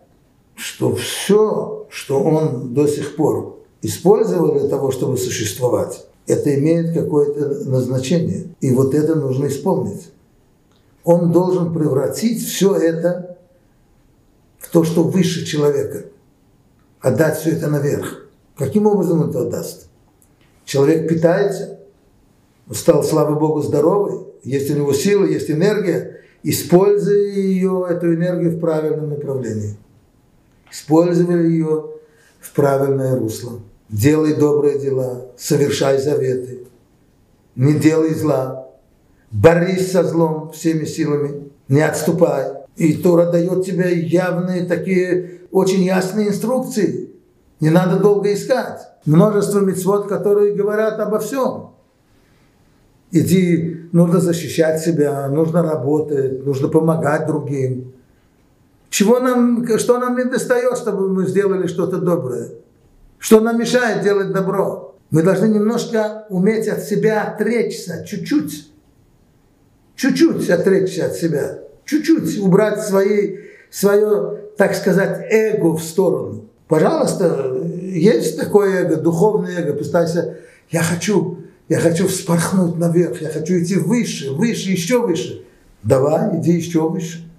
что все, что он до сих пор использовал для того, чтобы существовать, это имеет какое-то назначение. И вот это нужно исполнить. Он должен превратить все это в то, что выше человека. Отдать все это наверх. Каким образом это отдаст? Человек питается, стал, слава Богу, здоровый, есть у него сила, есть энергия, используй ее, эту энергию в правильном направлении использовали ее в правильное русло. Делай добрые дела, совершай заветы, не делай зла, борись со злом всеми силами, не отступай. И Тора дает тебе явные такие очень ясные инструкции. Не надо долго искать. Множество мецвод, которые говорят обо всем. Иди, нужно защищать себя, нужно работать, нужно помогать другим. Чего нам, что нам не достает, чтобы мы сделали что-то доброе? Что нам мешает делать добро? Мы должны немножко уметь от себя отречься, чуть-чуть. Чуть-чуть отречься от себя. чуть-чуть убрать свои, свое, так сказать, эго в сторону. Пожалуйста, есть такое эго, духовное эго, представься, я хочу, я хочу вспорхнуть наверх, я хочу идти выше, выше, еще выше. Давай, иди еще выше.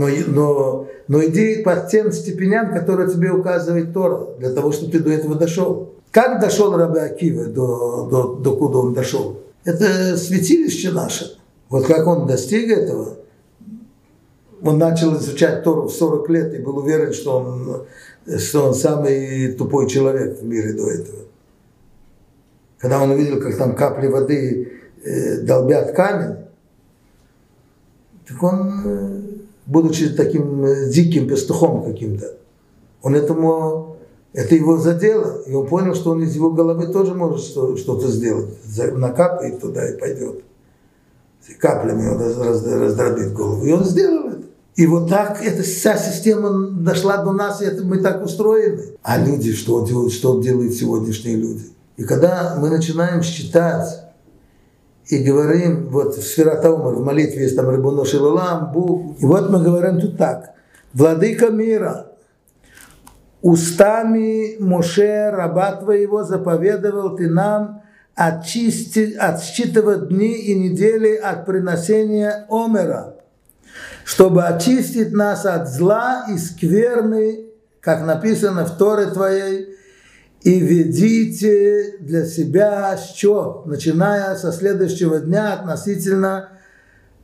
Но, но, но иди по тем степеням, которые тебе указывает Тора, для того, чтобы ты до этого дошел. Как дошел Раби Акива до, до, до куда он дошел? Это святилище наше. Вот как он достиг этого, он начал изучать Тору в 40 лет и был уверен, что он, что он самый тупой человек в мире до этого. Когда он увидел, как там капли воды э, долбят камень, так он, э, будучи таким э, диким пастухом каким-то, он этому, это его задело, и он понял, что он из его головы тоже может что-то сделать. Накапает туда и пойдет. Каплями он раздробит голову. И он сделал это. И вот так эта вся система дошла до нас, и это мы так устроены. А люди, что делают, что делают сегодняшние люди? И когда мы начинаем считать и говорим, вот в Сфератаумар, в молитве есть там Рыбуно Шилалам, Бух, и вот мы говорим тут так, Владыка мира, устами Моше, раба твоего, заповедовал ты нам очистить, отсчитывать дни и недели от приношения Омера, чтобы очистить нас от зла и скверны, как написано в Торе твоей, и ведите для себя счет, начиная со следующего дня относительно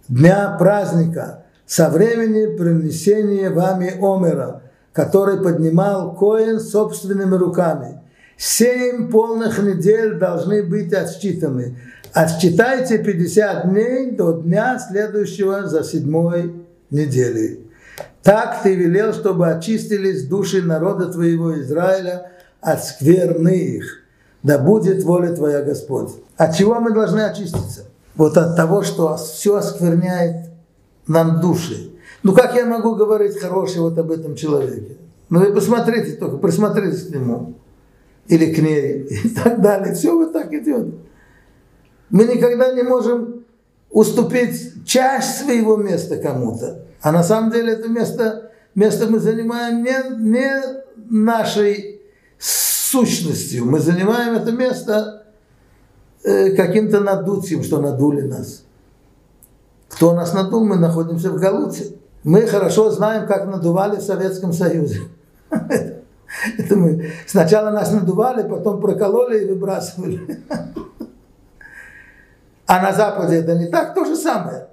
дня праздника, со времени принесения вами Омера, который поднимал Коин собственными руками. Семь полных недель должны быть отсчитаны. Отсчитайте 50 дней до дня следующего за седьмой недели. Так ты велел, чтобы очистились души народа твоего Израиля – от скверных. Да будет воля Твоя, Господь. От чего мы должны очиститься? Вот от того, что все оскверняет нам души. Ну как я могу говорить хорошее вот об этом человеке? Ну вы посмотрите только, присмотритесь к нему. Или к ней. И так далее. Все вот так идет. Мы никогда не можем уступить часть своего места кому-то. А на самом деле это место, место мы занимаем не, не нашей сущностью. Мы занимаем это место э, каким-то надутием, что надули нас. Кто нас надул, мы находимся в Галуте. Мы хорошо знаем, как надували в Советском Союзе. Это мы сначала нас надували, потом прокололи и выбрасывали. А на Западе это не так, то же самое.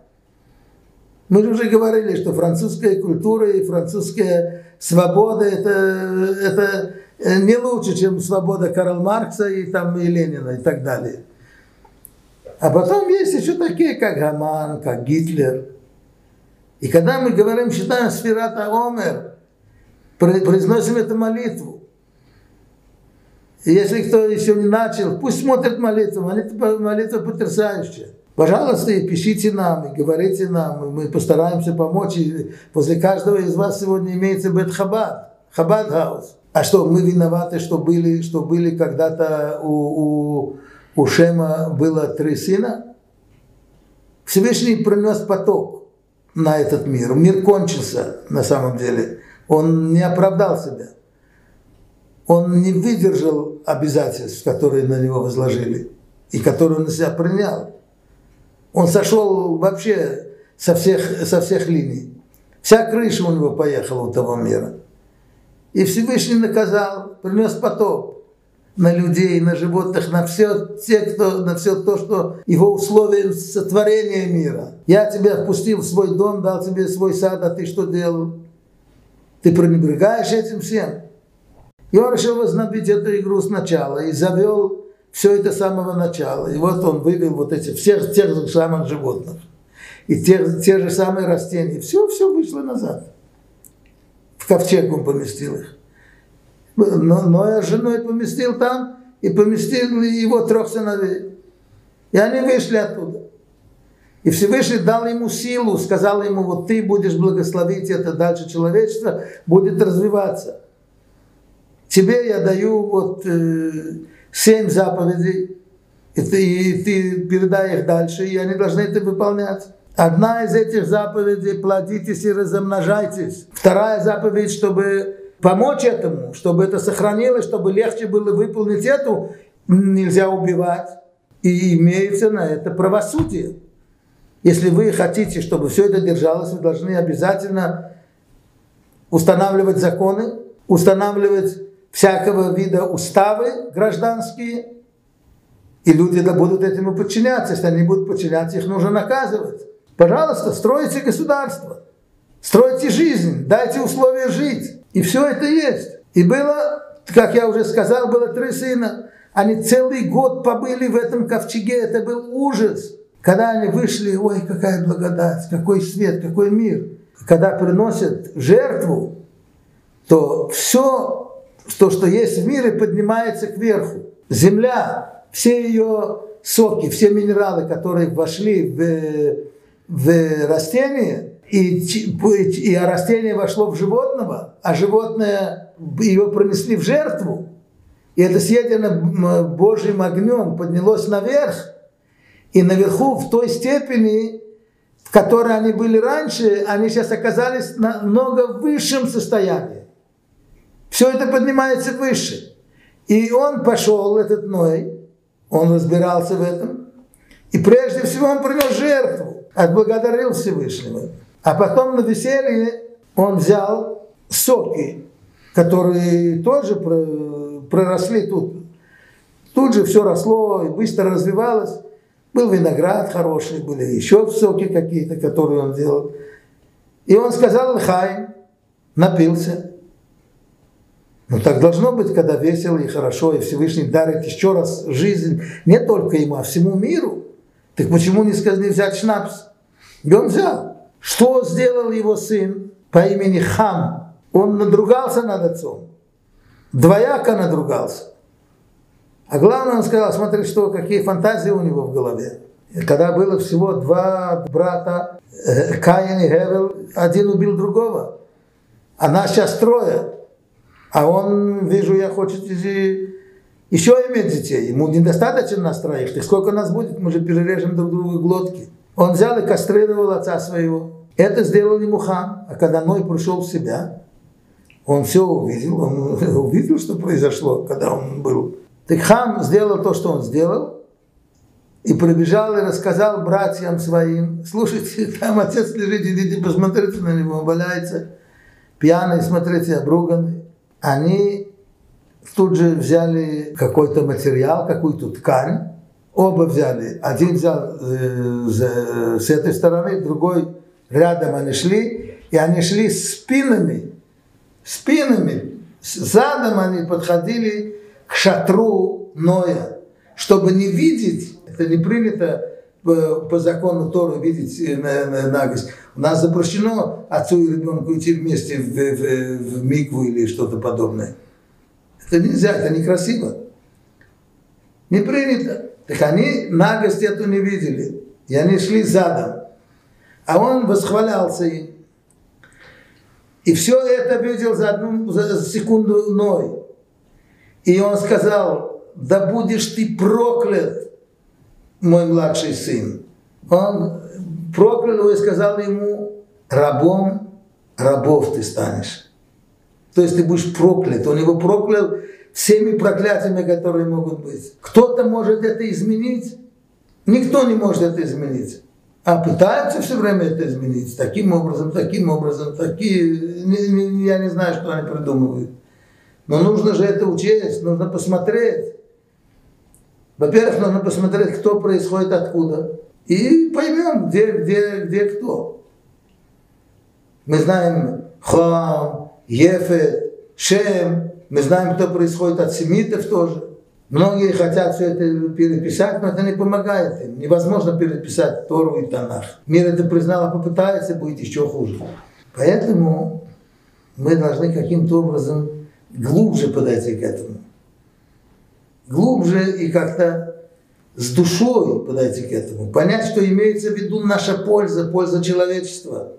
Мы же уже говорили, что французская культура и французская свобода это, это не лучше, чем свобода Карл Маркса и, там, и Ленина и так далее. А потом есть еще такие, как Гаман, как Гитлер. И когда мы говорим, считаем Сферата Омер, произносим эту молитву. И если кто еще не начал, пусть смотрит молитву, молитва, молитва потрясающая. Пожалуйста, и пишите нам, и говорите нам, и мы постараемся помочь. И возле каждого из вас сегодня имеется Бет Хабад, Хабад Хаус. А что, мы виноваты, что были, что были когда-то у, у, у Шема было три сына? Всевышний принес поток на этот мир. Мир кончился на самом деле. Он не оправдал себя. Он не выдержал обязательств, которые на него возложили и которые он на себя принял. Он сошел вообще со всех, со всех линий. Вся крыша у него поехала у того мира. И Всевышний наказал, принес потоп на людей, на животных, на все, те, кто, на все то, что его условия сотворения мира. Я тебя впустил в свой дом, дал тебе свой сад, а ты что делал? Ты пренебрегаешь этим всем. И он решил возобновить эту игру сначала и завел все это с самого начала. И вот он вывел вот эти всех тех же самых животных и те, те же самые растения. Все, все вышло назад в ковчег он поместил их. Но, я с женой поместил там и поместил его трех сыновей. И они вышли оттуда. И Всевышний дал ему силу, сказал ему, вот ты будешь благословить это дальше человечество, будет развиваться. Тебе я даю вот э, семь заповедей, и ты, и ты передай их дальше, и они должны это выполнять. Одна из этих заповедей – плодитесь и размножайтесь. Вторая заповедь, чтобы помочь этому, чтобы это сохранилось, чтобы легче было выполнить эту, нельзя убивать. И имеется на это правосудие. Если вы хотите, чтобы все это держалось, вы должны обязательно устанавливать законы, устанавливать всякого вида уставы гражданские, и люди будут этому подчиняться. Если они будут подчиняться, их нужно наказывать. Пожалуйста, стройте государство, стройте жизнь, дайте условия жить. И все это есть. И было, как я уже сказал, было три сына. Они целый год побыли в этом ковчеге. Это был ужас. Когда они вышли, ой, какая благодать, какой свет, какой мир. Когда приносят жертву, то все, то, что есть в мире, поднимается кверху. Земля, все ее соки, все минералы, которые вошли в, в растение, и, и растение вошло в животного, а животное его пронесли в жертву, и это съедено Божьим огнем поднялось наверх, и наверху в той степени, в которой они были раньше, они сейчас оказались на много высшем состоянии. Все это поднимается выше. И он пошел, этот Ной, он разбирался в этом, и прежде всего он принес жертву, отблагодарил Всевышнего. А потом на веселье он взял соки, которые тоже проросли тут. Тут же все росло и быстро развивалось. Был виноград хороший, были еще соки какие-то, которые он делал. И он сказал Лхай, напился. Ну так должно быть, когда весело и хорошо, и Всевышний дарит еще раз жизнь не только ему, а всему миру. Так почему не сказали взять шнапс? И он взял. Что сделал его сын по имени Хам? Он надругался над отцом. Двояко надругался. А главное, он сказал, смотри, что, какие фантазии у него в голове. И когда было всего два брата, э, Каин и Гевел, один убил другого. А нас сейчас трое. А он, вижу, я хочет еще иметь детей. Ему недостаточно нас троих. Так сколько нас будет, мы же перережем друг другу глотки. Он взял и кастрировал отца своего. Это сделал ему хан. А когда Ной пришел в себя, он все увидел, он увидел, что произошло, когда он был. Так хан сделал то, что он сделал, и прибежал и рассказал братьям своим, слушайте, там отец лежит, идите посмотрите на него, он валяется, пьяный, смотрите, обруганный. Они тут же взяли какой-то материал, какую-то ткань, Оба взяли. Один взял э, с этой стороны, другой рядом они шли, и они шли спинами, спинами, задом они подходили к шатру Ноя, чтобы не видеть, это не принято по, по закону Торы видеть э, на, на, нагость. У нас запрещено отцу и ребенку идти вместе в, в, в микву или что-то подобное. Это нельзя, это некрасиво. Не принято. Так они нагость эту не видели. И они шли задом. А он восхвалялся им. И все это видел за одну за секунду Ной. И он сказал, да будешь ты проклят, мой младший сын. Он проклял его и сказал ему, рабом рабов ты станешь. То есть ты будешь проклят. Он его проклял всеми проклятиями, которые могут быть. Кто-то может это изменить, никто не может это изменить. А пытаются все время это изменить. Таким образом, таким образом, такие... Я не знаю, что они придумывают. Но нужно же это учесть, нужно посмотреть. Во-первых, нужно посмотреть, кто происходит откуда. И поймем, где, где, где кто. Мы знаем Хам, Ефет, Шем, мы знаем, что происходит от семитов тоже. Многие хотят все это переписать, но это не помогает им. Невозможно переписать Тору и Танах. Мир это признал, а попытается, будет еще хуже. Поэтому мы должны каким-то образом глубже подойти к этому. Глубже и как-то с душой подойти к этому. Понять, что имеется в виду наша польза, польза человечества.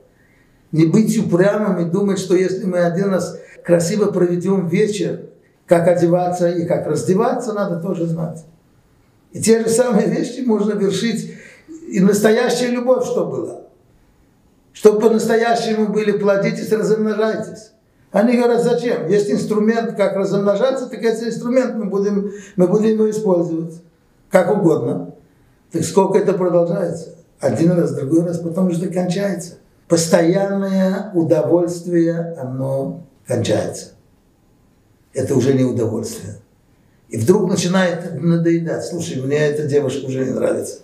Не быть упрямым и думать, что если мы один раз красиво проведем вечер, как одеваться и как раздеваться, надо тоже знать. И те же самые вещи можно вершить и настоящая любовь что была? Чтобы по-настоящему были, плодитесь, размножайтесь. Они говорят, зачем? Есть инструмент, как размножаться, так этот инструмент мы будем, мы будем его использовать как угодно. Так сколько это продолжается? Один раз, другой раз, потом уже кончается. Постоянное удовольствие, оно кончается. Это уже не удовольствие. И вдруг начинает надоедать. Слушай, мне эта девушка уже не нравится.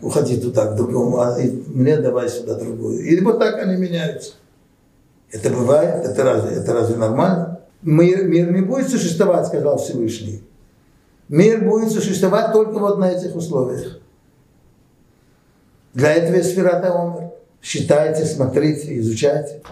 Уходи туда к другому, а мне давай сюда другую. И вот так они меняются. Это бывает, это разве, это разве нормально? Мир, мир не будет существовать, сказал Всевышний. Мир будет существовать только вот на этих условиях. Для этого есть сферата умер. Считайте, смотрите, изучайте.